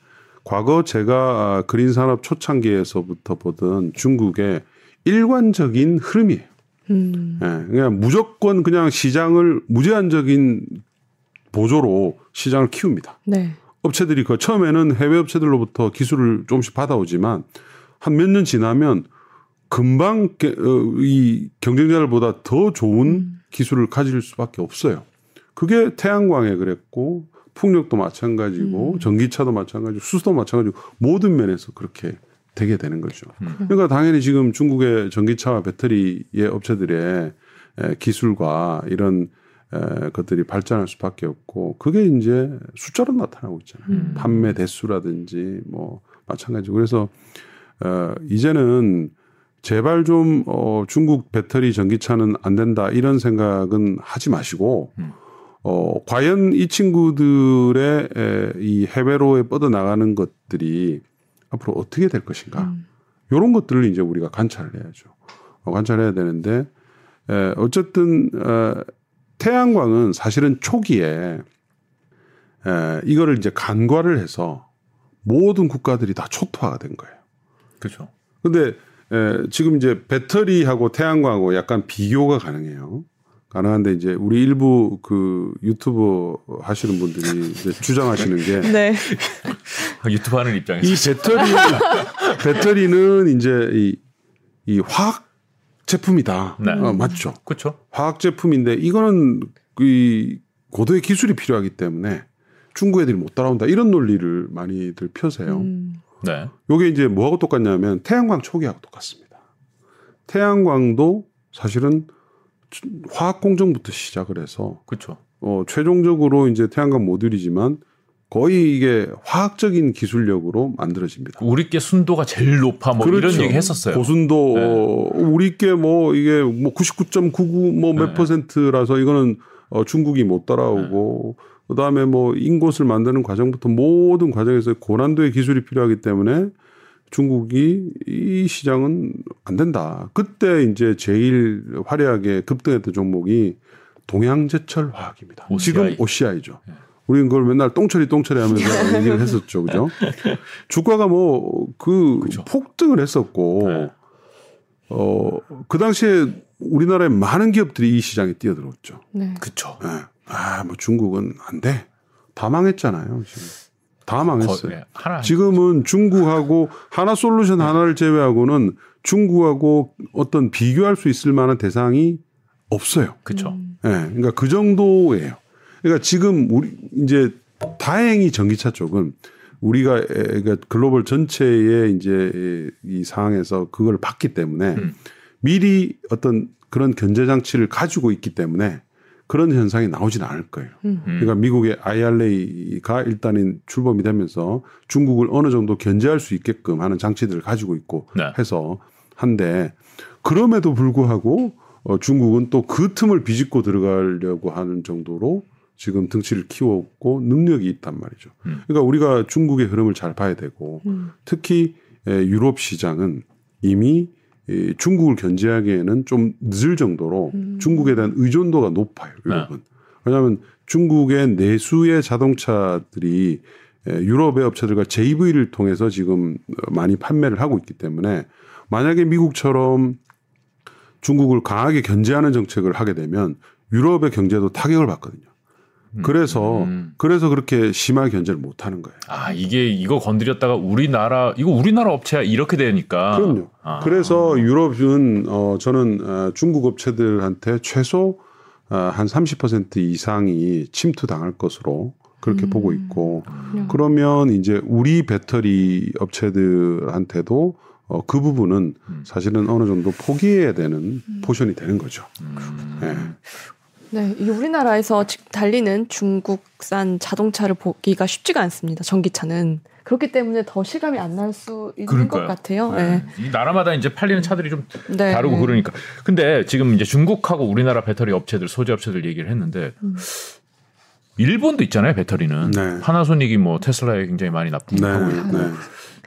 과거 제가 그린 산업 초창기에서부터 보던 중국의 일관적인 흐름이에요. 음. 예, 그냥 무조건 그냥 시장을 무제한적인 보조로 시장을 키웁니다. 네. 업체들이 그 처음에는 해외 업체들로부터 기술을 조금씩 받아오지만 한 몇 년 지나면 금방 게- 어, 이 경쟁자들보다 더 좋은 음. 기술을 가질 수밖에 없어요. 그게 태양광에 그랬고 풍력도 마찬가지고 음. 전기차도 마찬가지고 수소도 마찬가지고 모든 면에서 그렇게 되게 되는 거죠. 음. 그러니까 당연히 지금 중국의 전기차와 배터리의 업체들의 에, 기술과 이런 에, 것들이 발전할 수밖에 없고 그게 이제 숫자로 나타나고 있잖아요. 음. 판매 대수라든지 뭐 마찬가지고 그래서 어, 이제는 제발 좀 어, 중국 배터리 전기차는 안 된다 이런 생각은 하지 마시고 음. 어, 과연 이 친구들의 에, 이 해외로에 뻗어 나가는 것들이 앞으로 어떻게 될 것인가 음. 이런 것들을 이제 우리가 관찰을 해야죠. 어, 관찰해야 되는데 에, 어쨌든 어, 태양광은 사실은 초기에 에, 이거를 이제 간과를 해서 모든 국가들이 다 초토화가 된 거예요. 그렇죠. 근데 에, 지금 이제 배터리하고 태양광하고 약간 비교가 가능해요. 가능한데 이제 우리 일부 그 유튜브 하시는 분들이 이제 주장하시는 게 네. 유튜브 하는 입장에서 이 배터리 배터리는 이제 이, 이 화학 제품이다. 네. 어, 맞죠? 그렇죠. 화학 제품인데 이거는 이 고도의 기술이 필요하기 때문에 중국 애들이 못 따라온다 이런 논리를 많이들 펴세요. 음. 네. 요게 이제 뭐하고 똑같냐면 태양광 초기하고 똑같습니다. 태양광도 사실은 화학 공정부터 시작을 해서 그렇죠. 어 최종적으로 이제 태양광 모듈이지만 거의 이게 화학적인 기술력으로 만들어집니다. 우리께 순도가 제일 높아 뭐 이런 그렇죠. 얘기 했었어요. 고순도 네. 어, 우리께 뭐 이게 뭐 99.99 뭐몇 네. 퍼센트라서 이거는 어, 중국이 못 따라오고 그다음에 뭐 인곳을 만드는 과정부터 모든 과정에서 고난도의 기술이 필요하기 때문에 중국이 이 시장은 안 된다. 그때 이제 제일 화려하게 급등했던 종목이 동양제철 화학입니다. OCI. 지금 OCI죠. 네. 우리는 그걸 맨날 똥처리 똥처리 하면서 얘기를 했었죠. 그죠? 주가가 뭐 그. 폭등을 했었고 네. 어, 그 당시에 우리나라의 많은 기업들이 이 시장에 뛰어들었죠. 네. 그렇죠. 예. 아, 뭐 중국은 안 돼. 다 망했잖아요. 지금. 다 망했어요. 거- 네, 하나 지금은 중국하고 하나 솔루션 하나를 제외하고는 중국하고 어떤 비교할 수 있을 만한 대상이 없어요. 그렇죠. 음. 예. 그러니까 그 정도예요. 그러니까 지금 우리 이제 다행히 전기차 쪽은 우리가 에, 그러니까 글로벌 전체의 이제 이 상황에서 그걸 봤기 때문에 음. 미리 어떤 그런 견제 장치를 가지고 있기 때문에 그런 현상이 나오진 않을 거예요. 음. 음. 그러니까 미국의 IRA가 일단은 출범이 되면서 중국을 어느 정도 견제할 수 있게끔 하는 장치들을 가지고 있고 네. 해서 한데 그럼에도 불구하고 어, 중국은 또 그 틈을 비집고 들어가려고 하는 정도로 지금 등치를 키웠고 능력이 있단 말이죠. 음. 그러니까 우리가 중국의 흐름을 잘 봐야 되고 음. 특히 에, 유럽 시장은 이미 이 중국을 견제하기에는 좀 늦을 정도로 음. 중국에 대한 의존도가 높아요. 유럽은. 왜냐하면 중국의 내수의 자동차들이 에, 유럽의 업체들과 JV를 통해서 지금 어, 많이 판매를 하고 있기 때문에 만약에 미국처럼 중국을 강하게 견제하는 정책을 하게 되면 유럽의 경제도 타격을 받거든요. 그래서 음. 그래서 그렇게 심하게 견제를 못 하는 거예요. 아 이게 이거 건드렸다가 우리나라 이거 우리나라 업체야 이렇게 되니까. 그럼요. 아. 그래서 유럽은 어 저는 어, 중국 업체들한테 최소 어, 한30% 이상이 침투 당할 것으로 그렇게 음. 보고 있고 그냥 그러면 이제 우리 배터리 업체들한테도 어, 그 부분은 음. 사실은 어느 정도 포기해야 되는 포션이 되는 거죠. 음. 예. 네, 이게 우리나라에서 지- 달리는 중국산 자동차를 보기가 쉽지가 않습니다. 전기차는 그렇기 때문에 더 실감이 안 날 수 있는 그러니까요. 것 같아요. 네. 네. 이 나라마다 이제 팔리는 차들이 좀 네. 다르고 그러니까. 근데 지금 이제 중국하고 우리나라 배터리 업체들 소재 업체들 얘기를 했는데 음. 일본도 있잖아요 배터리는 네. 파나소닉이 뭐 테슬라에 굉장히 많이 네, 납품하고 있고 네.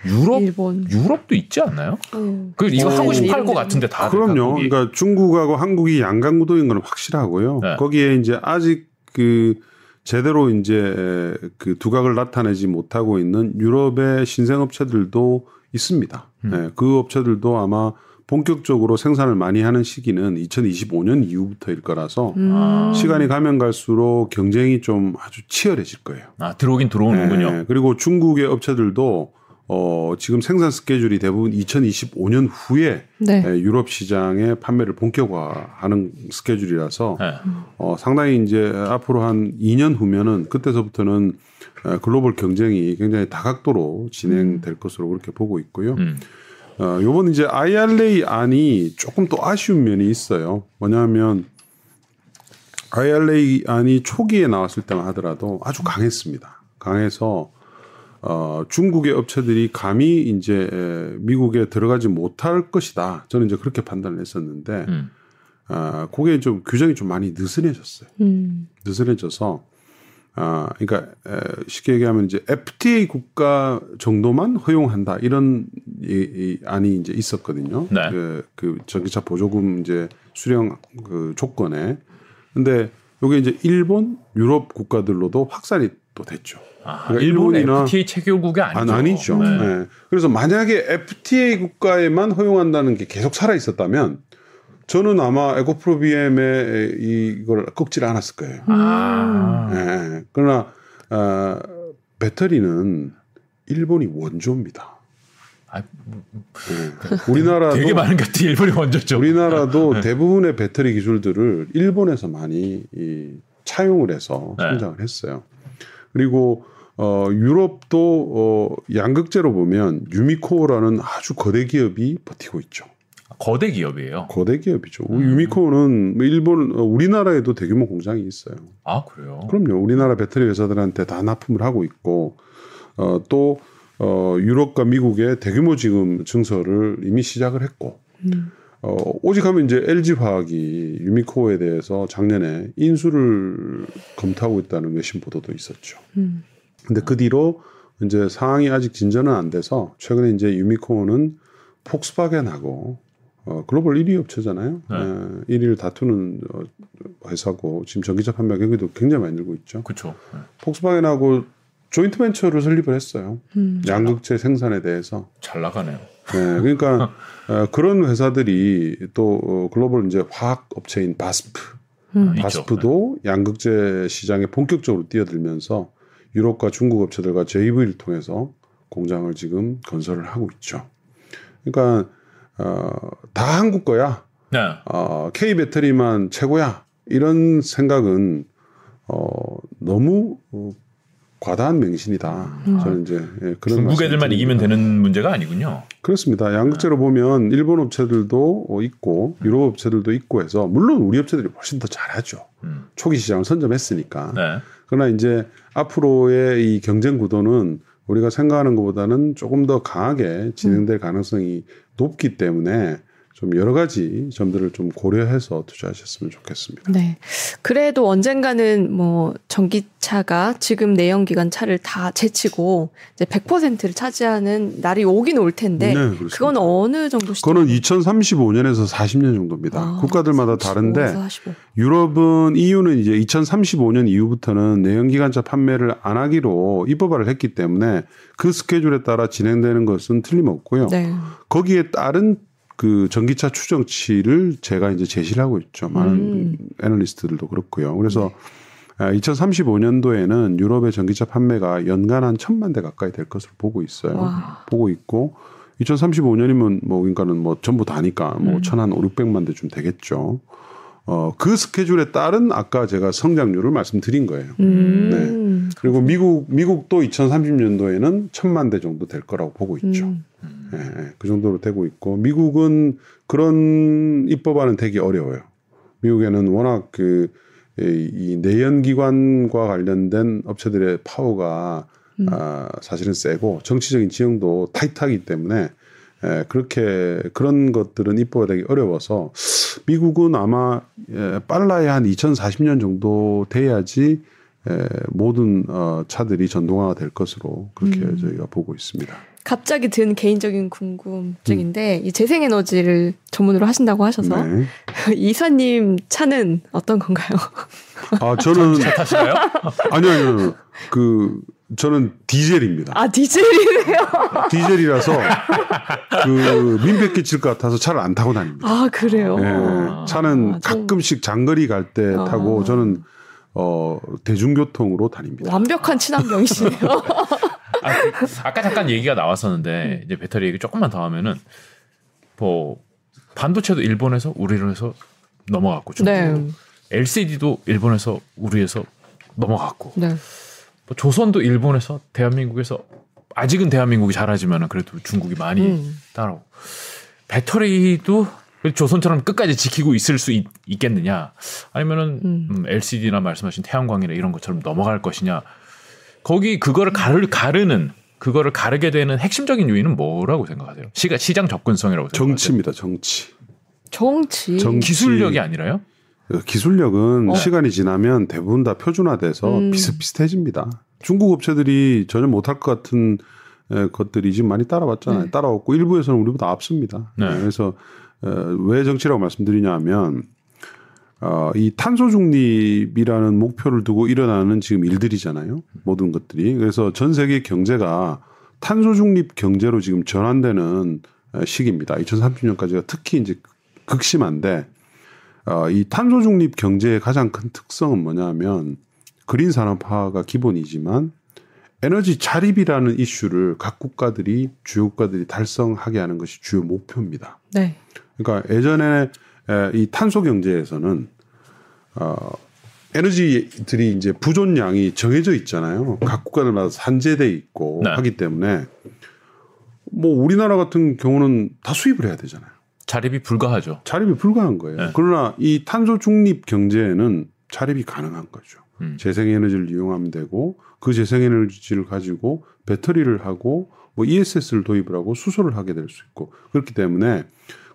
유럽 일본. 유럽도 있지 않나요? 음. 그 이거 어, 하고 싶어 할 것. 같은데 다 그럼요. 그러니까 중국하고 한국이 양강구도인 건 확실하고요. 네. 거기에 이제 아직 그 제대로 이제 그 두각을 나타내지 못하고 있는 유럽의 신생 업체들도 있습니다. 음. 네, 그 업체들도 아마 본격적으로 생산을 많이 하는 시기는 2025년 이후부터일 거라서 음. 아, 시간이 가면 갈수록 경쟁이 좀 아주 치열해질 거예요. 아 들어오긴 들어오는군요. 네, 그리고 중국의 업체들도 어, 지금 생산 스케줄이 대부분 2025년 후에 네. 예, 유럽 시장의 판매를 본격화하는 스케줄이라서 네. 어, 상당히 이제 앞으로 한 2년 후면은 그때서부터는 어, 글로벌 경쟁이 굉장히 다각도로 진행될 것으로 그렇게 보고 있고요. 음. 어, 요번 이제 IRA 안이 조금 또 아쉬운 면이 있어요. 뭐냐면 IRA 안이 초기에 나왔을 때만 하더라도 아주 강했습니다. 강해서 어, 중국의 업체들이 감히 이제 에, 미국에 들어가지 못할 것이다. 저는 이제 그렇게 판단을 했었는데, 음. 아, 그게 좀 규정이 좀 많이 느슨해졌어요. 음. 느슨해져서, 아, 그러니까 에, 쉽게 얘기하면 이제 FTA 국가 정도만 허용한다 이런 이, 이 안이 이제 있었거든요. 네. 그, 그 전기차 보조금 이제 수령 그 조건에, 근데 요게 이제 일본, 유럽 국가들로도 확산이 또 됐죠. 아, 그러니까 일본 일본이나- FTA 체결국이 아니죠. 아, 아니죠. 네. 네. 그래서 만약에 FTA 국가에만 허용한다는 게 계속 살아 있었다면 저는 아마 에코프로비엠에 이걸 꺾질 않았을 거예요. 아, 예. 그러나 어, 배터리는 일본이 원조입니다. 아, 예. 우리나라도 되게 많은 것 같아. 일본이 먼저죠. 우리나라도 네. 대부분의 배터리 기술들을 일본에서 많이 이, 차용을 해서 네. 성장을 했어요. 그리고 어, 유럽도 어, 양극재로 보면 유미코어라는 아주 거대 기업이 버티고 있죠. 거대 기업이에요. 거대 기업이죠. 음. 유미코어는 뭐 일본, 어, 우리나라에도 대규모 공장이 있어요. 아 그래요. 그럼요. 우리나라 배터리 회사들한테 다 납품을 하고 있고, 어, 또, 어, 유럽과 미국의 대규모 지금 증설을 이미 시작을 했고, 음. 어, 오직 하면 이제 LG화학이 유미코어에 대해서 작년에 인수를 검토하고 있다는 외신 보도도 있었죠. 음. 근데 그 뒤로 이제 상황이 아직 진전은 안 돼서 최근에 이제 유미코어는 폭스바겐하고 어, 글로벌 1위 업체잖아요. 네. 에, 1위를 다투는 어, 회사고 지금 전기차 판매 경기도 굉장히 많이 늘고 있죠. 그렇죠. 폭스바겐하고 조인트 벤처를 설립을 했어요. 음. 양극재 생산에 대해서. 잘 나가네요. 네, 그러니까 어, 그런 회사들이 또 어, 글로벌 이제 화학 업체인 바스프, 음. 있죠. 바스프도 양극재 시장에 본격적으로 뛰어들면서 유럽과 중국 업체들과 JV를 통해서 공장을 지금 건설을 하고 있죠. 그러니까 어, 다 한국 거야. 네. 어, K 배터리만 최고야. 이런 생각은 어, 너무 어, 과다한 맹신이다. 저는 이제 예, 그런 중국 애들만. 이기면 되는 문제가 아니군요. 그렇습니다. 양극재로 보면 일본 업체들도 어, 있고 유럽 업체들도 있고 해서 물론 우리 업체들이 훨씬 더 잘하죠. 음. 초기 시장을 선점했으니까. 네. 그러나 이제 앞으로의 이 경쟁 구도는 우리가 생각하는 것보다는 조금 더 강하게 진행될 가능성이 높기 때문에 좀 여러 가지 점들을 좀 고려해서 투자하셨으면 좋겠습니다. 네. 그래도 언젠가는 뭐 전기차가 지금 내연기관 차를 다 제치고 이제 100%를 차지하는 날이 오긴 올 텐데 네. 그건 어느 정도 시점? 그거는 2035년에서 40년 정도입니다. 아, 국가들마다 35에서 다른데 45. 유럽은 EU는 이제 2035년 이후부터는 내연기관차 판매를 안 하기로 입법화를 했기 때문에 그 스케줄에 따라 진행되는 것은 틀림없고요. 네. 거기에 따른 그 전기차 추정치를 제가 이제 제시를 하고 있죠. 많은 음. 애널리스트들도 그렇고요. 그래서 아, 2035년도에는 유럽의 전기차 판매가 연간 한 천만 대 가까이 될 것으로 보고 있어요. 와. 보고 있고 2035년이면 뭐 그러니까는 뭐 전부 다니까 뭐 음. 천한 5, 600만 대쯤 되겠죠. 어, 그 스케줄에 따른 아까 제가 성장률을 말씀드린 거예요. 음. 그리고 미국 미국도 2030년도에는 천만 대 정도 될 거라고 보고 있죠. 음. 예, 예, 그 정도로 되고 있고 미국은 그런 입법안은 되기 어려워요. 미국에는 워낙 그 이 내연기관과 관련된 업체들의 파워가 음. 아, 사실은 세고 정치적인 지형도 타이트하기 때문에 에, 그렇게 그런 것들은 입법되기 어려워서 미국은 아마 에, 빨라야 한 2040년 정도 돼야지 에, 모든 어, 차들이 전동화가 될 것으로 그렇게 음. 저희가 보고 있습니다. 갑자기 든 개인적인 궁금증인데 이 재생에너지를 전문으로 하신다고 하셔서 네. 이사님 차는 어떤 건가요? 아 저는 차 타시나요? 아니요 아니요 그 저는 디젤입니다. 아 디젤이네요. 디젤이라서 그 민폐 끼칠 것 같아서 차를 안 타고 다닙니다. 아 그래요. 예, 차는 아, 좀 가끔씩 장거리 갈때 아. 타고 저는 어 대중교통으로 다닙니다. 완벽한 친환경이시네요. 아, 아까 잠깐 얘기가 나왔었는데 이제 배터리 얘기 조금만 더 하면은 뭐 반도체도 일본에서 우리로 해서 넘어갔고 중국 네. LCD도 일본에서 우리에서 넘어갔고 네. 뭐 조선도 일본에서 대한민국에서 아직은 대한민국이 잘하지만은 그래도 중국이 많이 음. 따라오고 배터리도 조선처럼 끝까지 지키고 있을 수 있, 겠느냐 아니면은 음. 음, LCD나 말씀하신 태양광이나 이런 것처럼 넘어갈 것이냐 거기 그거를 가르, 가르는 그거를 가르게 되는 핵심적인 요인은 뭐라고 생각하세요? 시가, 시장 접근성이라고 생각하세요? 정치입니다. 정치. 정치. 정- 기술력이 아니라요? 그 기술력은 어. 시간이 지나면 대부분 다 표준화돼서 음. 비슷비슷해집니다. 중국 업체들이 전혀 못할 것 같은 에, 것들이 지금 많이 따라왔잖아요. 네. 따라왔고 일부에서는 우리보다 앞섭니다. 네. 네, 그래서 에, 왜 정치라고 말씀드리냐 하면 어, 이 탄소 중립이라는 목표를 두고 일어나는 지금 일들이잖아요. 모든 것들이. 그래서 전 세계 경제가 탄소 중립 경제로 지금 전환되는 어, 시기입니다. 2030년까지가 특히 이제 극심한데 어, 이 탄소 중립 경제의 가장 큰 특성은 뭐냐면 그린 산업화가 기본이지만 에너지 자립이라는 이슈를 각 국가들이 주요 국가들이 달성하게 하는 것이 주요 목표입니다. 네. 그러니까 예전에 에, 이 탄소 경제에서는 어 에너지들이 이제 부존량이 정해져 있잖아요. 각 국가들마다 산재돼 있고 네. 하기 때문에 뭐 우리나라 같은 경우는 다 수입을 해야 되잖아요. 자립이 불가하죠. 자립이 불가한 거예요. 네. 그러나 이 탄소 중립 경제에는 자립이 가능한 거죠. 음. 재생에너지를 이용하면 되고 그 재생에너지를 가지고 배터리를 하고 뭐 ESS를 도입을 하고 수소를 하게 될 수 있고 그렇기 때문에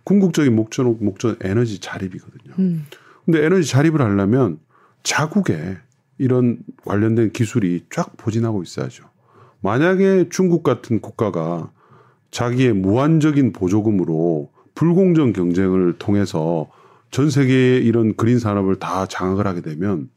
궁극적인 목적 목적 에너지 자립이거든요. 음. 근데 에너지 자립을 하려면 자국에 이런 관련된 기술이 쫙 포진하고 있어야죠. 만약에 중국 같은 국가가 자기의 무한적인 보조금으로 불공정 경쟁을 통해서 전 세계의 이런 그린 산업을 다 장악을 하게 되면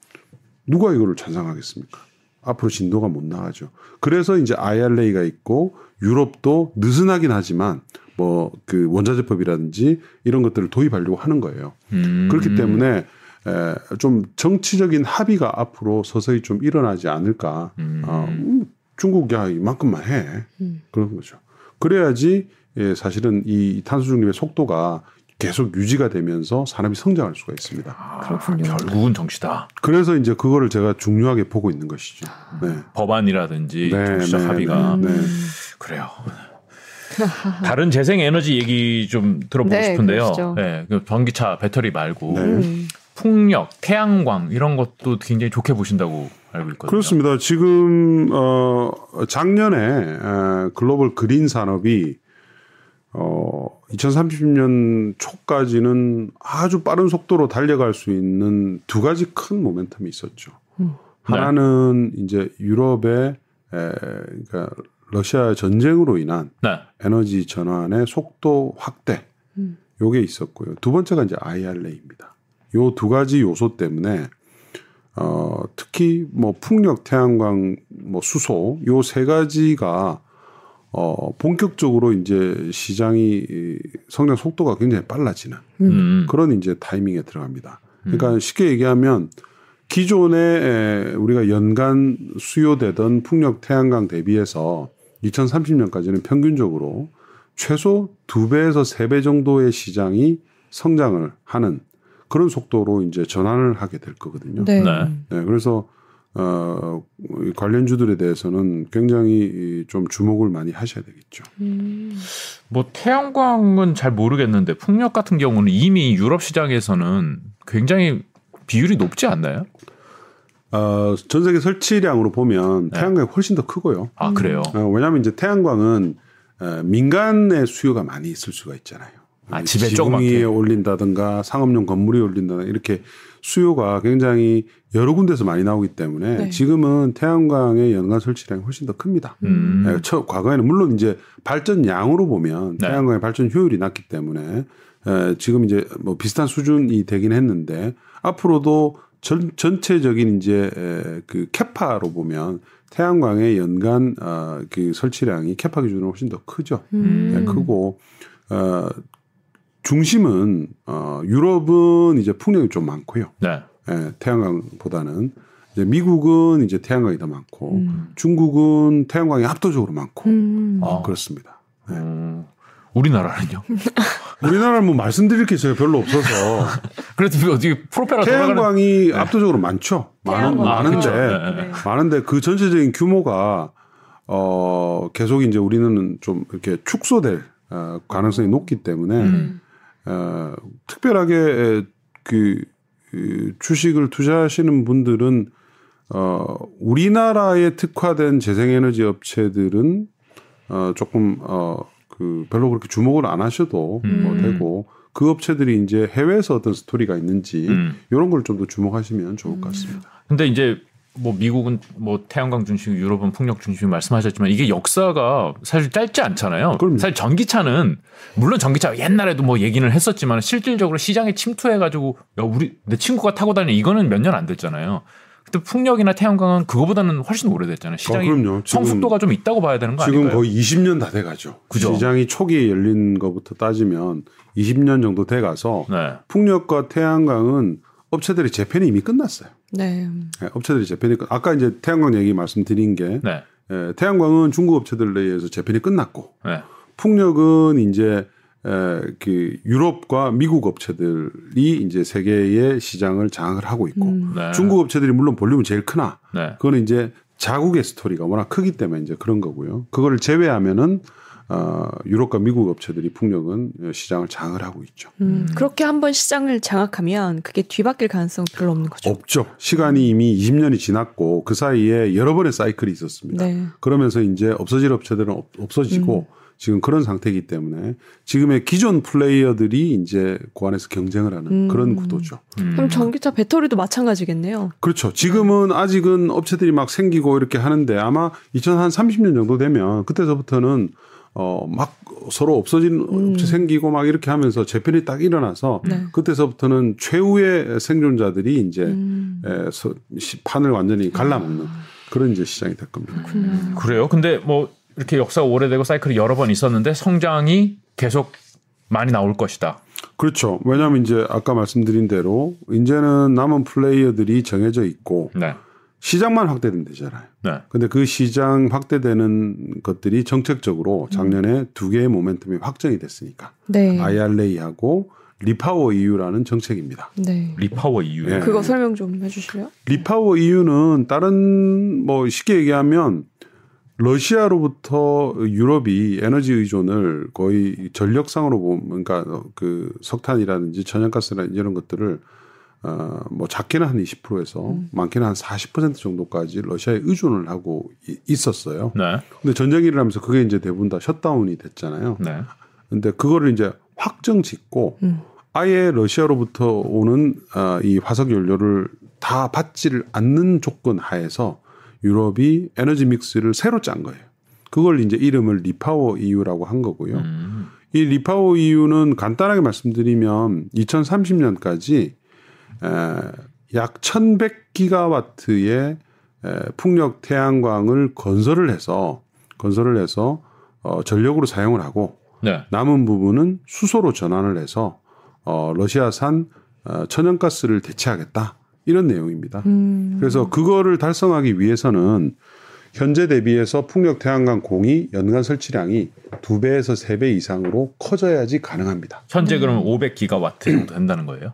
누가 이거를 찬성하겠습니까? 앞으로 진도가 못 나가죠. 그래서 이제 IRA가 있고 유럽도 느슨하긴 하지만 뭐 그 원자재법이라든지 이런 것들을 도입하려고 하는 거예요. 음. 그렇기 때문에 에, 좀 정치적인 합의가 앞으로 서서히 좀 일어나지 않을까. 음. 어, 음, 중국 야 이만큼만 해 음. 그런 거죠. 그래야지 예, 사실은 이 탄소 중립의 속도가 계속 유지가 되면서 산업이 성장할 수가 있습니다. 아, 그렇군요. 결국은 정치다. 그래서 이제 그거를 제가 중요하게 보고 있는 것이죠. 네. 법안이라든지 네, 정치적 네, 합의가 네. 그래요. 다른 재생 에너지 얘기 좀 들어보고 네, 싶은데요. 그러시죠. 네, 그 전기차 배터리 말고 네. 음. 풍력, 태양광 이런 것도 굉장히 좋게 보신다고 알고 있거든요. 그렇습니다. 지금 어 작년에 에, 글로벌 그린 산업이 어 2030년 초까지는 아주 빠른 속도로 달려갈 수 있는 두 가지 큰 모멘텀이 있었죠. 음. 하나는 이제 유럽의 에, 그러니까 러시아 전쟁으로 인한 네. 에너지 전환의 속도 확대 음. 요게 있었고요. 두 번째가 이제 IRA입니다. 요 두 가지 요소 때문에 어 특히 뭐 풍력, 태양광, 뭐 수소 요 세 가지가 어 본격적으로 이제 시장이 이 성장 속도가 굉장히 빨라지는 음. 그런 이제 타이밍에 들어갑니다. 그러니까 쉽게 얘기하면 기존에 에, 우리가 연간 수요되던 풍력 태양광 대비해서 2030년까지는 평균적으로 최소 두 배에서 세 배 정도의 시장이 성장을 하는 그런 속도로 이제 전환을 하게 될 거거든요. 네. 네. 네, 그래서 어, 이 관련주들에 대해서는 굉장히 이좀 주목을 많이 하셔야 되겠죠. 음. 뭐 태양광은 잘 모르겠는데 풍력 같은 경우는 이미 유럽 시장에서는 굉장히 비율이 높지 않나요? 어, 전 세계 설치량으로 보면 네. 태양광이 훨씬 더 크고요. 아 그래요. 어, 왜냐하면 이제 태양광은 어, 민간의 수요가 많이 있을 수가 있잖아요. 아, 집에. 위에 올린다든가 상업용 건물에 올린다든가 이렇게 수요가 굉장히 여러 군데서 많이 나오기 때문에 네. 지금은 태양광의 연간 설치량이 훨씬 더 큽니다. 음. 네, 처, 과거에는 물론 이제 발전량으로 보면 네. 태양광의 발전 효율이 낮기 때문에 에, 지금 이제 뭐 비슷한 수준이 되긴 했는데 앞으로도 전, 전체적인 이제 에, 그 캐파로 보면 태양광의 연간 어, 그 설치량이 캐파 기준으로 훨씬 더 크죠. 음. 네, 크고 어, 중심은 어, 유럽은 이제 풍력이 좀 많고요. 네. 예, 태양광보다는 이제 미국은 이제 태양광이 더 많고 음. 중국은 태양광이 압도적으로 많고 음. 아. 그렇습니다. 음, 우리나라는요? 우리나라는 뭐 말씀드릴 게 제가 별로 없어서 그래도 어떻게 프로펠러 돌아가는 태양광이 압도적으로 많죠. 많은 많은데. 네, 네. 네. 많은데 그 전체적인 규모가 어 계속 이제 우리는 좀 이렇게 축소될 어, 가능성이 높기 때문에 음. 어, 특별하게 그, 그 주식을 투자하시는 분들은 어, 우리나라에 특화된 재생에너지 업체들은 어, 조금 어, 그 별로 그렇게 주목을 안 하셔도 음. 뭐 되고 그 업체들이 이제 해외에서 어떤 스토리가 있는지 음. 이런 걸 좀 더 주목하시면 좋을 것 같습니다. 근데 이제 뭐 미국은 뭐 태양광 중심, 유럽은 풍력 중심 말씀하셨지만 이게 역사가 사실 짧지 않잖아요. 그럼요. 사실 전기차는 물론 전기차 옛날에도 뭐 얘기는 했었지만 실질적으로 시장에 침투해가지고 야 우리 내 친구가 타고 다니는 이거는 몇 년 안 됐잖아요. 근데 풍력이나 태양광은 그거보다는 훨씬 오래됐잖아요. 시장이. 지금- 성숙도가 좀 있다고 봐야 되는 거 지금 아닌가요? 거의 20년 다 돼가죠. 그죠. 시장이 초기에 열린 것부터 따지면 20년 정도 돼가서 네. 풍력과 태양광은 업체들이 재편이 이미 끝났어요. 네. 예, 업체들이 재편이 끝. 아까 이제 태양광 얘기 말씀드린 게 네. 예, 태양광은 중국 업체들에 의해서 재편이 끝났고 네. 풍력은 이제 에, 그 유럽과 미국 업체들이 이제 세계의 시장을 장악을 하고 있고 음. 네. 중국 업체들이 물론 볼륨은 제일 크나 네. 그거는 이제 자국의 스토리가 워낙 크기 때문에 이제 그런 거고요. 그거를 제외하면은 어, 유럽과 미국 업체들이 풍력은 시장을 장을 하고 있죠. 음, 그렇게 한번 시장을 장악하면 그게 뒤바뀔 가능성 별로 없는 거죠. 없죠. 시간이 이미 20년이 지났고 그 사이에 여러 번의 사이클이 있었습니다. 네. 그러면서 이제 없어질 업체들은 없, 없어지고 지금 그런 상태이기 때문에 지금의 기존 플레이어들이 이제 그 안에서 경쟁을 하는 음. 그런 구도죠. 음. 그럼 전기차 배터리도 마찬가지겠네요. 그렇죠. 지금은 아직은 업체들이 막 생기고 이렇게 하는데 아마 2030년 정도 되면 그때서부터는 어 막 서로 없어진 업체 생기고 막 이렇게 하면서 재편이 딱 일어나서 네. 그때서부터는 최후의 생존자들이 이제 음. 에, 서, 시- 판을 완전히 갈라먹는 그런 이제 시장이 될 겁니다. 음. 그래요. 근데 뭐 이렇게 역사가 오래되고 사이클이 여러 번 있었는데 성장이 계속 많이 나올 것이다. 그렇죠. 왜냐하면 이제 아까 말씀드린 대로 이제는 남은 플레이어들이 정해져 있고 네. 시장만 확대되면 되잖아요. 네. 근데 그 시장 확대되는 것들이 정책적으로 작년에 두 개의 모멘텀이 확정이 됐으니까 네. IRA하고 REPower EU라는 정책입니다. 네. REPower EU. 예. 그거 설명 좀 해주실래요? REPower EU는 다른 뭐 쉽게 얘기하면 러시아로부터 유럽이 에너지 의존을 거의 전력상으로 보면 그러니까 그 석탄이라든지 천연가스라든지 이런 것들을 어 뭐 작게는 한 20%에서 많게는 한 40% 정도까지 러시아에 의존을 하고 이- 있었어요. 네. 근데 전쟁이 일어나면서 그게 이제 대부분 다 셧다운이 됐잖아요. 네. 근데 그거를 이제 확정 짓고 음. 아예 러시아로부터 오는 아, 이 화석 연료를 다 받지를 않는 조건 하에서 유럽이 에너지 mix를 새로 짠 거예요. 그걸 이제 이름을 REPower EU라고 한 거고요. 음. 이 REPower EU는 간단하게 말씀드리면 2030년까지 약 1100기가와트의 에, 풍력 태양광을 건설을 해서 건설을 해서 어, 전력으로 사용을 하고 네. 남은 부분은 수소로 전환을 해서 어, 러시아산 어, 천연가스를 대체하겠다 이런 내용입니다. 음. 그래서 그거를 달성하기 위해서는 현재 대비해서 풍력 태양광 공이 연간 설치량이 두 배에서 세 배 이상으로 커져야지 가능합니다. 현재 그러면 500기가와트 정도 된다는 거예요.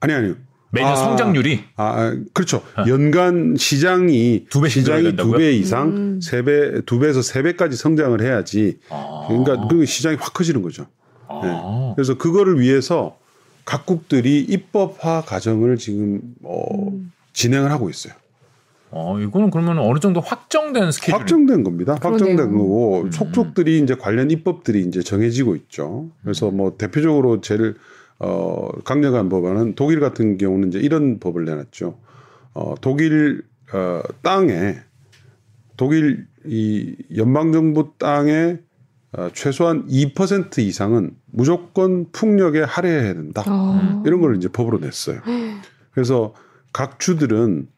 아니 아니요. 매년 아, 성장률이 아, 아, 그렇죠. 연간 시장이 두 배씩 시장이? 두 배 이상, 음. 세 배, 두 배에서 세 배까지 성장을 해야지. 아. 그러니까 그 시장이 확 커지는 거죠. 아. 그래서 그거를 위해서 각국들이 입법화 과정을 지금 어, 음. 진행을 하고 있어요. 어, 이거는 그러면 어느 정도 확정된 스케줄. 확정된 겁니다. 확정된 그러네요. 거고 음. 속속들이 이제 관련 입법들이 이제 정해지고 있죠. 그래서 뭐 대표적으로 제일 어 강력한 법안은 독일 같은 경우는 이제 이런 법을 내놨죠. 어 독일 어 땅에 독일 이 연방 정부 땅에 어, 최소한 2% 이상은 무조건 풍력에 할애해야 된다. 아. 이런 걸 이제 법으로 냈어요. 그래서 각 주들은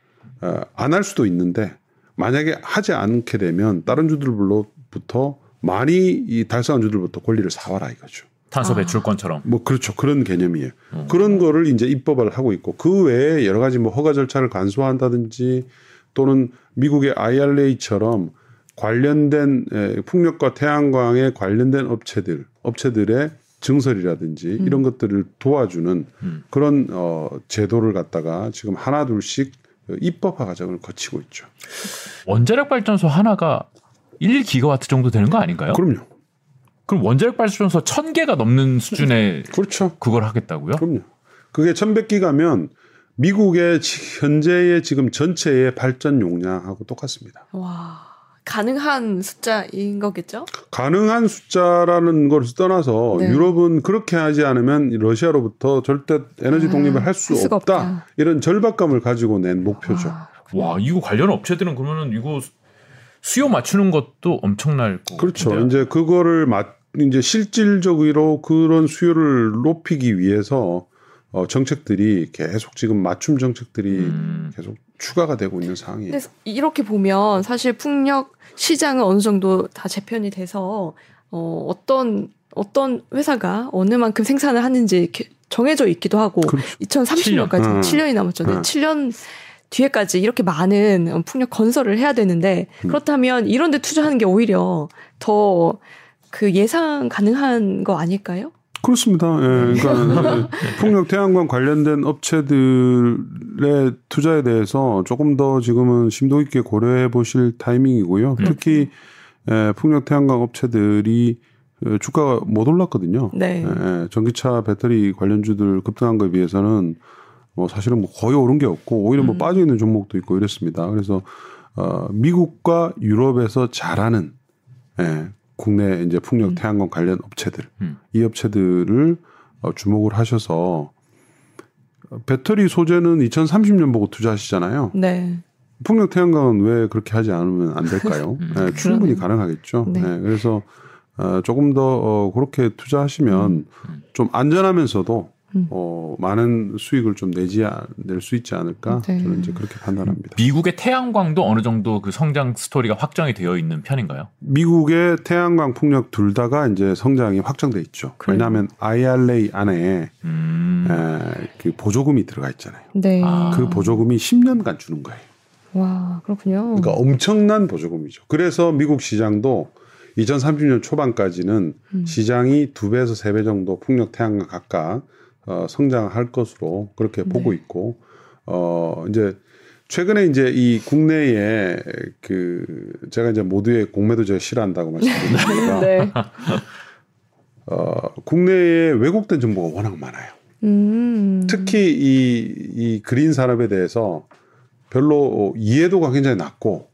어, 안 할 수도 있는데 만약에 하지 않게 되면 다른 주들로부터 많이 이 달성한 주들부터 권리를 사와라 이거죠. 탄소 배출권처럼. 뭐 그렇죠 그런 개념이에요. 음. 그런 거를 이제 입법을 하고 있고 그 외에 여러 가지 뭐 허가 절차를 간소화한다든지 또는 미국의 IRA처럼 관련된 에, 풍력과 태양광에 관련된 업체들 업체들의 증설이라든지 이런 것들을 도와주는 음. 그런 어 제도를 갖다가 지금 하나 둘씩 입법화 과정을 거치고 있죠. 원자력 발전소 하나가 1기가와트 정도 되는 거 아닌가요? 그럼요. 그럼 원자력 발전소 1000개가 넘는 수준의 그렇죠. 그걸 하겠다고요? 그럼요. 그게 1100기가면 미국의 지- 현재의 지금 전체의 발전 용량하고 똑같습니다. 와. 가능한 숫자인 거겠죠? 가능한 숫자라는 걸 떠나서 네. 유럽은 그렇게 하지 않으면 러시아로부터 절대 에너지 아, 독립을 할수할 수가 없다. 없다. 이런 절박감을 가지고 낸 목표죠. 아, 와 이거 관련 업체들은 그러면은 이거 수요 맞추는 것도 엄청날 거 그렇죠. 같은데요. 이제 그거를 맞 이제 실질적으로 그런 수요를 높이기 위해서 어, 정책들이 계속 지금 맞춤 정책들이 음. 계속 추가가 되고 있는 상황이에요. 근데 이렇게 보면 사실 풍력 시장은 어느 정도 다 재편이 돼서 어, 어떤 어떤 회사가 어느 만큼 생산을 하는지 이렇게 정해져 있기도 하고 그렇죠. 2030년까지 음. 7년이 남았잖아요. 음. 7년 뒤에까지 이렇게 많은 풍력 건설을 해야 되는데 음. 그렇다면 이런 데 투자하는 게 오히려 더 그 예상 가능한 거 아닐까요? 그렇습니다. 예, 그러니까 풍력 태양광 관련된 업체들의 투자에 대해서 조금 더 지금은 심도 있게 고려해 보실 타이밍이고요. 특히 예, 풍력 태양광 업체들이 어, 주가가 못 올랐거든요. 네. 예, 전기차 배터리 관련주들 급등한 거에 비해서는 뭐 사실은 뭐 거의 오른 게 없고 오히려 뭐 음. 빠져 있는 종목도 있고 이렇습니다. 그래서 어, 미국과 유럽에서 잘하는 예, 국내 이제 풍력 태양광 관련 업체들 음. 이 업체들을 어, 주목을 하셔서 어, 배터리 소재는 2030년 보고 투자하시잖아요. 네. 풍력 태양광은 왜 그렇게 하지 않으면 안 될까요? 음. 예, 충분히 그러네요. 가능하겠죠. 네. 예, 그래서 어, 조금 더 어, 그렇게 투자하시면 음. 좀 안전하면서도 음. 어, 많은 수익을 좀 내지 낼 수 있지 않을까 네. 저는 이제 그렇게 판단합니다. 미국의 태양광도 어느 정도 그 성장 스토리가 확정이 되어 있는 편인가요? 미국의 태양광 풍력 둘 다가 이제 성장이 확정돼 있죠. 그래요? 왜냐하면 IRA 안에 음. 에, 그 보조금이 들어가 있잖아요. 네. 아. 그 보조금이 10년간 주는 거예요. 와, 그렇군요. 그러니까 엄청난 보조금이죠. 그래서 미국 시장도 2030년 초반까지는 음. 시장이 두 배에서 세 배 정도 풍력 태양광 각각 어, 성장할 것으로 그렇게 보고 있고 어 이제 최근에 이제 이 국내에 그 제가 이제 모두의 공매도 제가 싫어한다고 말씀드렸습니다. 네. 어 국내에 왜곡된 정보가 워낙 많아요. 음. 특히 이, 이 그린 산업에 대해서 별로 이해도가 굉장히 낮고,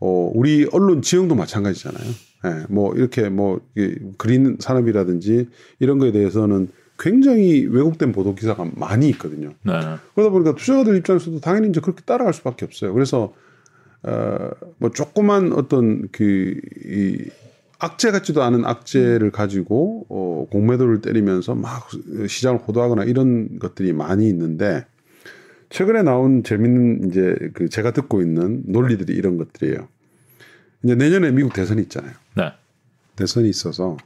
어, 우리 언론 지형도 마찬가지잖아요. 예, 뭐, 이렇게 뭐, 이 그린 산업이라든지 이런 거에 대해서는 굉장히 왜곡된 보도 기사가 많이 있거든요. 네. 그러다 보니까 투자자들 입장에서도 당연히 이제 그렇게 따라갈 수밖에 없어요. 그래서, 어, 뭐, 조그만 어떤 그, 이, 악재 같지도 않은 악재를 가지고 어, 공매도를 때리면서 막 시장을 호도하거나 이런 것들이 많이 있는데 최근에 나온 재밌는 이제 그 제가 듣고 있는 논리들이 이런 것들이에요. 이제 내년에 미국 대선이 있잖아요. 네. 대선이 있어서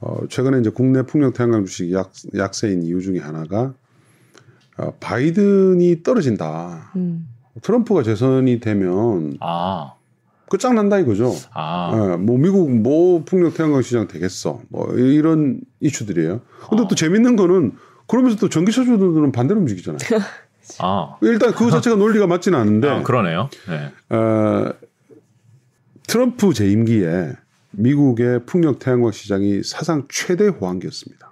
어, 최근에 이제 국내 풍력 태양광 주식 약, 약세인 이유 중에 하나가 어, 바이든이 떨어진다. 음. 트럼프가 재선이 되면 아. 끝장난다 이거죠. 아. 예, 뭐 미국 뭐 풍력 태양광 시장 되겠어. 뭐 이런 이슈들이에요. 근데 또 재밌는 거는 그러면서 또 전기차 주들은 반대로 움직이잖아요. 아. 일단 그 자체가 논리가 맞지는 않은데 아, 그러네요. 네. 어, 트럼프 재임기에 미국의 풍력 태양광 시장이 사상 최대 호황기였습니다.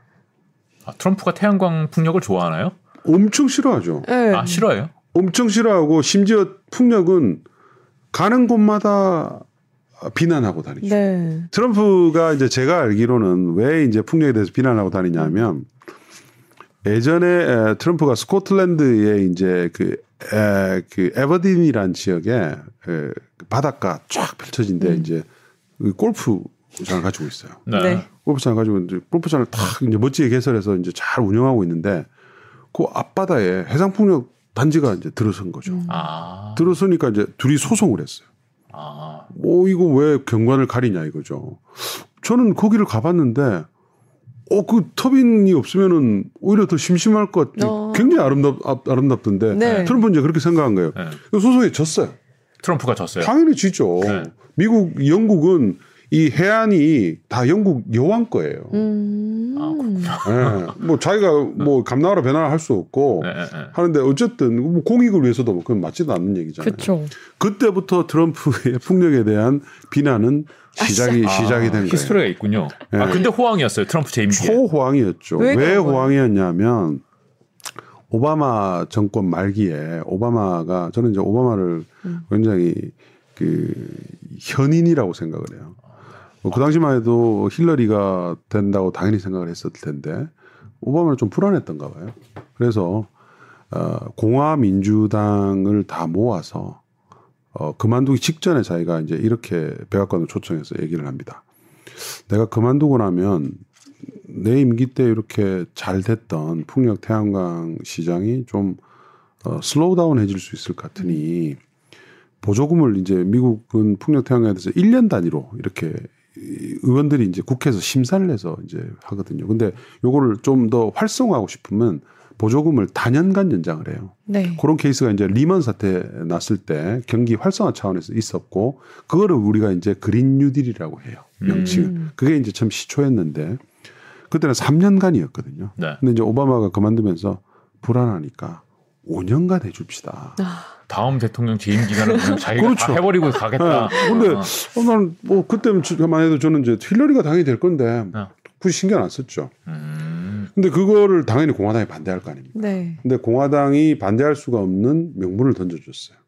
아, 트럼프가 태양광 풍력을 좋아하나요? 엄청 싫어하죠. 네. 아, 싫어해요? 엄청 싫어하고 심지어 풍력은 가는 곳마다 비난하고 다니죠. 네. 트럼프가 이제 제가 알기로는 왜 이제 풍력에 대해서 비난하고 다니냐면 예전에 에, 트럼프가 스코틀랜드에 이제 그, 에, 그 에버딘이라는 지역에 에, 바닷가 쫙 펼쳐진 데 이제 그 골프장을 가지고 있어요. 네. 네. 골프장을 가지고 이제 골프장을 탁 이제 멋지게 개설해서 이제 잘 운영하고 있는데 그 앞바다에 해상풍력 단지가 이제 들어선 거죠. 아. 들어서니까 이제 둘이 소송을 했어요. 아. 뭐 이거 왜 경관을 가리냐 이거죠. 저는 거기를 가봤는데 어 그 터빈이 없으면은 오히려 더 심심할 것 같. 어. 굉장히 아름답 아- 아름답던데 네. 트럼프는 이제 그렇게 생각한 거예요. 네. 그 소송에 졌어요. 트럼프가 졌어요. 당연히 지죠. 네. 미국 영국은 이 해안이 다 영국 여왕 거예요. 음. 아, 예. 뭐 자기가 뭐 감나라 변화를 할수 없고 네, 네, 네. 하는데 어쨌든 뭐 공익을 위해서도 뭐 그건 맞지도 않는 얘기잖아요. 그렇죠. 그때부터 트럼프의 폭력에 대한 비난은 시작이 아, 시작이 된 거예요. 히스토리가 있군요. 아, 네. 근데 호황이었어요. 트럼프 재임기에. 초호황이었죠. 왜 왜? 호황이었냐면 오바마 정권 말기에 오바마가 저는 이제 오바마를 음. 굉장히 그 현인이라고 생각을 해요. 뭐그 당시만 해도 힐러리가 된다고 당연히 생각을 했었을 텐데 오바마는 좀 불안했던가 봐요. 그래서 어, 공화 민주당을 다 모아서 어, 그만두기 직전에 자기가 이제 이렇게 백악관을 초청해서 얘기를 합니다. 내가 그만두고 나면 내 임기 때 이렇게 잘 됐던 풍력 태양광 시장이 좀 어, slow down 해질 수 있을 것 같으니 보조금을 이제 미국은 풍력 태양광에 대해서 1년 단위로 이렇게 이 의원들이 이제 국회에서 심사를 해서 이제 하거든요. 근데 요거를 좀 더 활성화하고 싶으면 보조금을 다년간 연장을 해요. 네. 그런 케이스가 이제 리먼 사태 났을 때 경기 활성화 차원에서 있었고 그거를 우리가 이제 그린 뉴딜이라고 해요. 명칭. 음. 그게 이제 참 시초였는데 그때는 3년간이었거든요. 네. 근데 이제 오바마가 그만두면서 불안하니까 5년간 해줍시다. 아, 다음 대통령 재임 기간은 그냥 자기가 그렇죠. 다 해버리고 가겠다. 네. 근데 어. 어, 나는 뭐 그때만 해도 저는 이제 힐러리가 당연히 될 건데 어. 굳이 신경 안 썼죠. 음. 근데 그거를 당연히 공화당이 반대할 거 아닙니까? 네. 근데 공화당이 반대할 수가 없는 명분을 던져줬어요.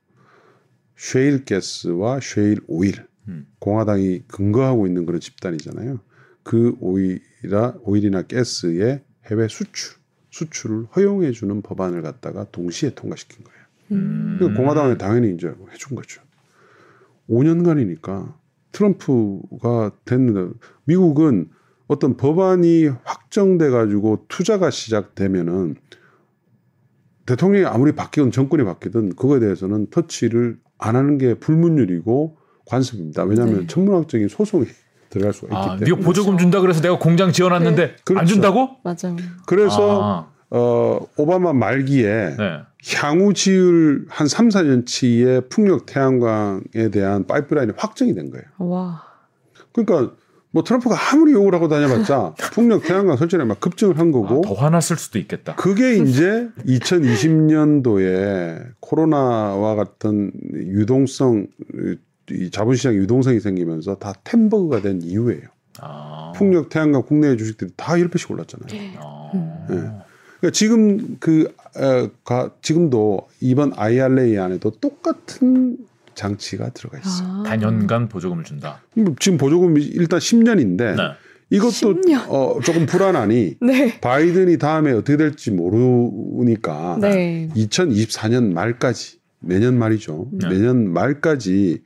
셰일 가스와 셰일 오일. 음. 공화당이 근거하고 있는 그런 집단이잖아요. 그 오일 이나 오일이나 가스의 해외 수출, 수출을 허용해 주는 법안을 갖다가 동시에 통과시킨 거예요. 음. 그러니까 공화당이 당연히 이제 해준 거죠. 5년간이니까 트럼프가 됐는데 미국은 어떤 법안이 확정돼 가지고 투자가 시작되면은 대통령이 아무리 바뀌든 정권이 바뀌든 그거에 대해서는 터치를 안 하는 게 불문율이고 관습입니다. 왜냐하면 네. 천문학적인 소송이 들어갈 수가 있기 아, 때문에. 미국 보조금 준다 그래서 내가 공장 지어놨는데 그렇죠. 안 준다고? 맞아요. 그래서 아, 어 오바마 말기에 네. 향후 지을 한 3, 4년치의 풍력 태양광에 대한 파이프라인이 확정이 된 거예요. 와. 그러니까 뭐 트럼프가 아무리 욕을 하고 다녀봤자 풍력 태양광 설치에 막 급증을 한 거고 아, 더 화났을 수도 있겠다. 그게 이제 2020년도에 코로나와 같은 유동성 이 자본시장 유동성이 생기면서 다 템버그가 된 이유예요. 아. 풍력 태양광 국내 주식들이 다 1배씩 올랐잖아요. 아. 네. 그러니까 지금 그 어, 가, 지금도 이번 IRA 안에도 똑같은 장치가 들어가 있어 요. 아. 단연간 보조금을 준다. 음, 지금 보조금이 일단 10년인데 네. 이것도 10년. 어, 조금 불안하니 네. 바이든이 다음에 어떻게 될지 모르니까 네. 2024년 말까지 내년 말이죠. 네. 내년 말까지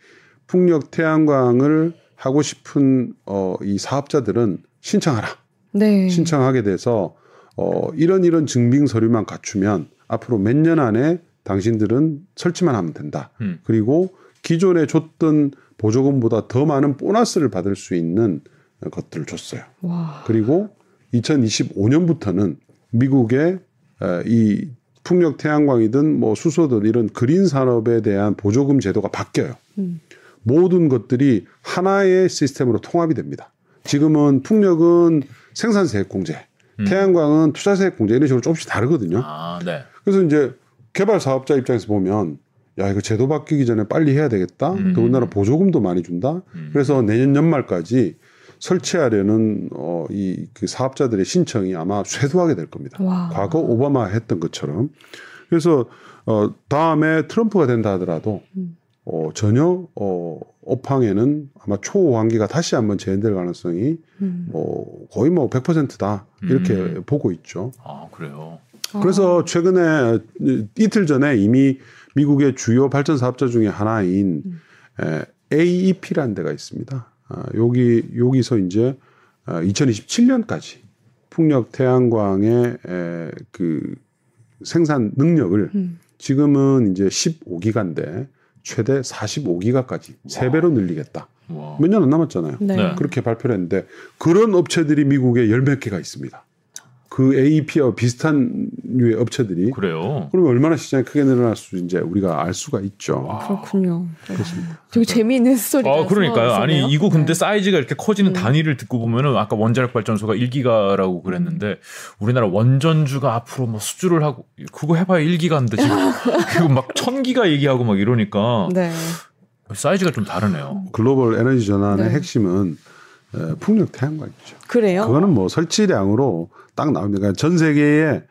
풍력 태양광을 하고 싶은 어, 이 사업자들은 신청하라. 네. 신청하게 돼서 어, 이런 이런 증빙 서류만 갖추면 앞으로 몇 년 안에 당신들은 설치만 하면 된다. 음. 그리고 기존에 줬던 보조금보다 더 많은 보너스를 받을 수 있는 것들을 줬어요. 와. 그리고 2025년부터는 미국의 어, 이 풍력 태양광이든 뭐 수소든 이런 그린 산업에 대한 보조금 제도가 바뀌어요. 음. 모든 것들이 하나의 시스템으로 통합이 됩니다. 지금은 풍력은 생산 세액 공제, 음. 태양광은 투자 세액 공제 이런 식으로 조금씩 다르거든요. 아, 네. 그래서 이제 개발 사업자 입장에서 보면 야 이거 제도 바뀌기 전에 빨리 해야 되겠다. 음. 더군다나 보조금도 많이 준다. 음. 그래서 내년 연말까지 설치하려는 어, 이 그 사업자들의 신청이 아마 쇄도하게 될 겁니다. 와. 과거 오바마 했던 것처럼. 그래서 어, 다음에 트럼프가 된다 하더라도 음. 어, 전혀 어, 업황에는 아마 초호황기가 다시 한번 재현될 가능성이 음. 뭐 거의 뭐 100%다 이렇게 음. 보고 있죠. 아, 그래요. 그래서 최근에 이틀 전에 이미 미국의 주요 발전 사업자 중에 하나인 음. 에, AEP라는 데가 있습니다. 아, 여기 여기서 이제 아, 2027년까지 풍력 태양광의 에, 그 생산 능력을 음. 지금은 이제 15기가인데 최대 45기가까지 세 배로 늘리겠다. 와. 몇년 안 남았잖아요. 네. 네. 그렇게 발표를 했는데 그런 업체들이 미국에 열 몇 개가 있습니다. 그 AEP와 비슷한 류의 업체들이 그래요. 그러면 얼마나 시장이 크게 늘어날 수 이제 우리가 알 수가 있죠. 와. 그렇군요. 되게 재미있는 스토리가 아, 그러니까요. 아니. 이거 근데 네. 사이즈가 이렇게 커지는 음. 단위를 듣고 보면은 아까 원자력 발전소가 1기가라고 그랬는데 우리나라 원전주가 앞으로 뭐 수주를 하고 그거 해봐야 1기가인데 지금 그리고 막 1000기가 얘기하고 막 이러니까 네. 사이즈가 좀 다르네요. 글로벌 에너지 전환의 네. 핵심은 에, 풍력 태양광이죠. 그래요? 그거는 뭐 설치량으로 딱 나옵니다. 그러니까 전 세계에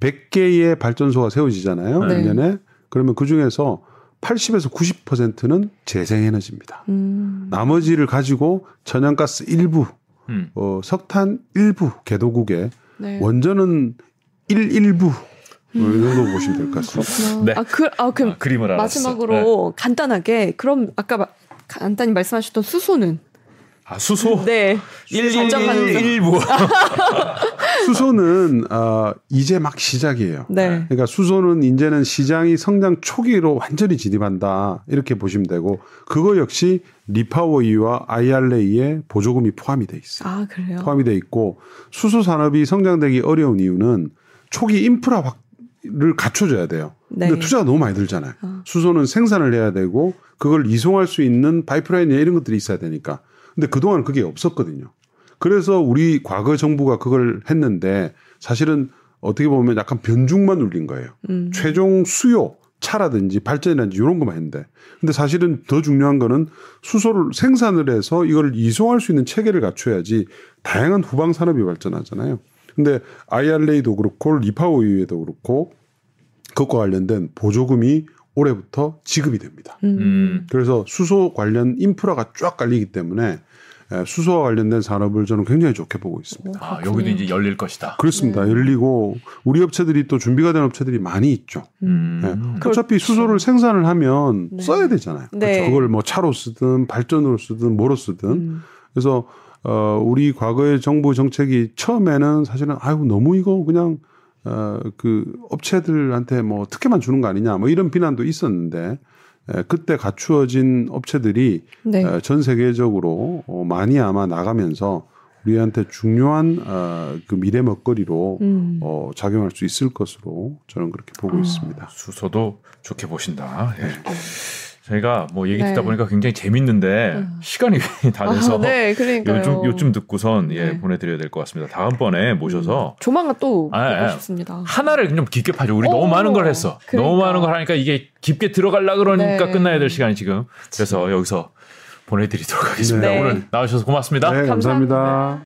100개의 발전소가 세워지잖아요. 네. 1년에. 그러면 그 중에서 80에서 90%는 재생에너지입니다. 음. 나머지를 가지고 천연가스 일부, 음. 어, 석탄 일부 개도국에 네. 원전은 일 일부 뭐이 정도 보시면 될 것 같습니다. 네. 아, 그, 아, 그럼 아, 그림을 알았어. 마지막으로 간단하게 그럼 아까 마- 간단히 말씀하셨던 수소는 아 수소 네. 발전하는 111부 수소는 어, 이제 막 시작이에요. 네. 그러니까 수소는 이제는 시장이 성장 초기로 완전히 진입한다 이렇게 보시면 되고 그거 역시 리파워이와 IRA에 보조금이 포함이 돼 있어요. 아, 그래요? 포함이 돼 있고 수소 산업이 성장되기 어려운 이유는 초기 인프라 확를 갖춰줘야 돼요. 네. 근데 투자가 너무 많이 들잖아요. 어. 수소는 생산을 해야 되고 그걸 이송할 수 있는 파이프라인이나 이런 것들이 있어야 되니까. 근데 그동안 그게 없었거든요. 그래서 우리 과거 정부가 그걸 했는데 사실은 어떻게 보면 약간 변죽만 눌린 거예요. 음. 최종 수요 차라든지 발전이라든지 이런 것만 했는데 근데 사실은 더 중요한 거는 수소를 생산을 해서 이걸 이송할 수 있는 체계를 갖춰야지 다양한 후방 산업이 발전하잖아요. 근데 IRA도 그렇고 리파워유에도 그렇고 그것과 관련된 보조금이 올해부터 지급이 됩니다. 음. 음. 그래서 수소 관련 인프라가 쫙 깔리기 때문에 에, 수소와 관련된 산업을 저는 굉장히 좋게 보고 있습니다. 아 여기도 이제 열릴 것이다. 그렇습니다. 네. 열리고 우리 업체들이 또 준비가 된 업체들이 많이 있죠. 음. 네. 어차피 수소를 생산을 하면 네. 써야 되잖아요. 네. 그렇죠. 그걸 뭐 차로 쓰든 발전으로 쓰든 뭐로 쓰든. 음. 그래서 어 우리 과거의 정부 정책이 처음에는 사실은 아이고 너무 이거 그냥 어 그 업체들한테 뭐 특혜만 주는 거 아니냐 뭐 이런 비난도 있었는데 에, 그때 갖추어진 업체들이 네. 에, 전 세계적으로 어, 많이 아마 나가면서 우리한테 중요한 어, 그 미래 먹거리로 음. 어, 작용할 수 있을 것으로 저는 그렇게 보고 아. 있습니다. 수소도 좋게 보신다. 예. 저희가 뭐 얘기 듣다 네. 보니까 굉장히 재밌는데 음. 시간이 다 돼서 아, 네, 그러니까요. 요즘 요즘 듣고선 예 네. 보내드려야 될 것 같습니다. 다음번에 모셔서 조만간 또 아, 보고 예. 싶습니다. 하나를 좀 깊게 파죠. 우리 오, 너무 많은 걸 했어. 그러니까. 너무 많은 걸 하니까 이게 깊게 들어가려 그러니까 네. 끝나야 될 시간이 지금. 그래서 여기서 보내드리도록 하겠습니다. 네. 오늘 나와주셔서 고맙습니다. 네, 감사합니다.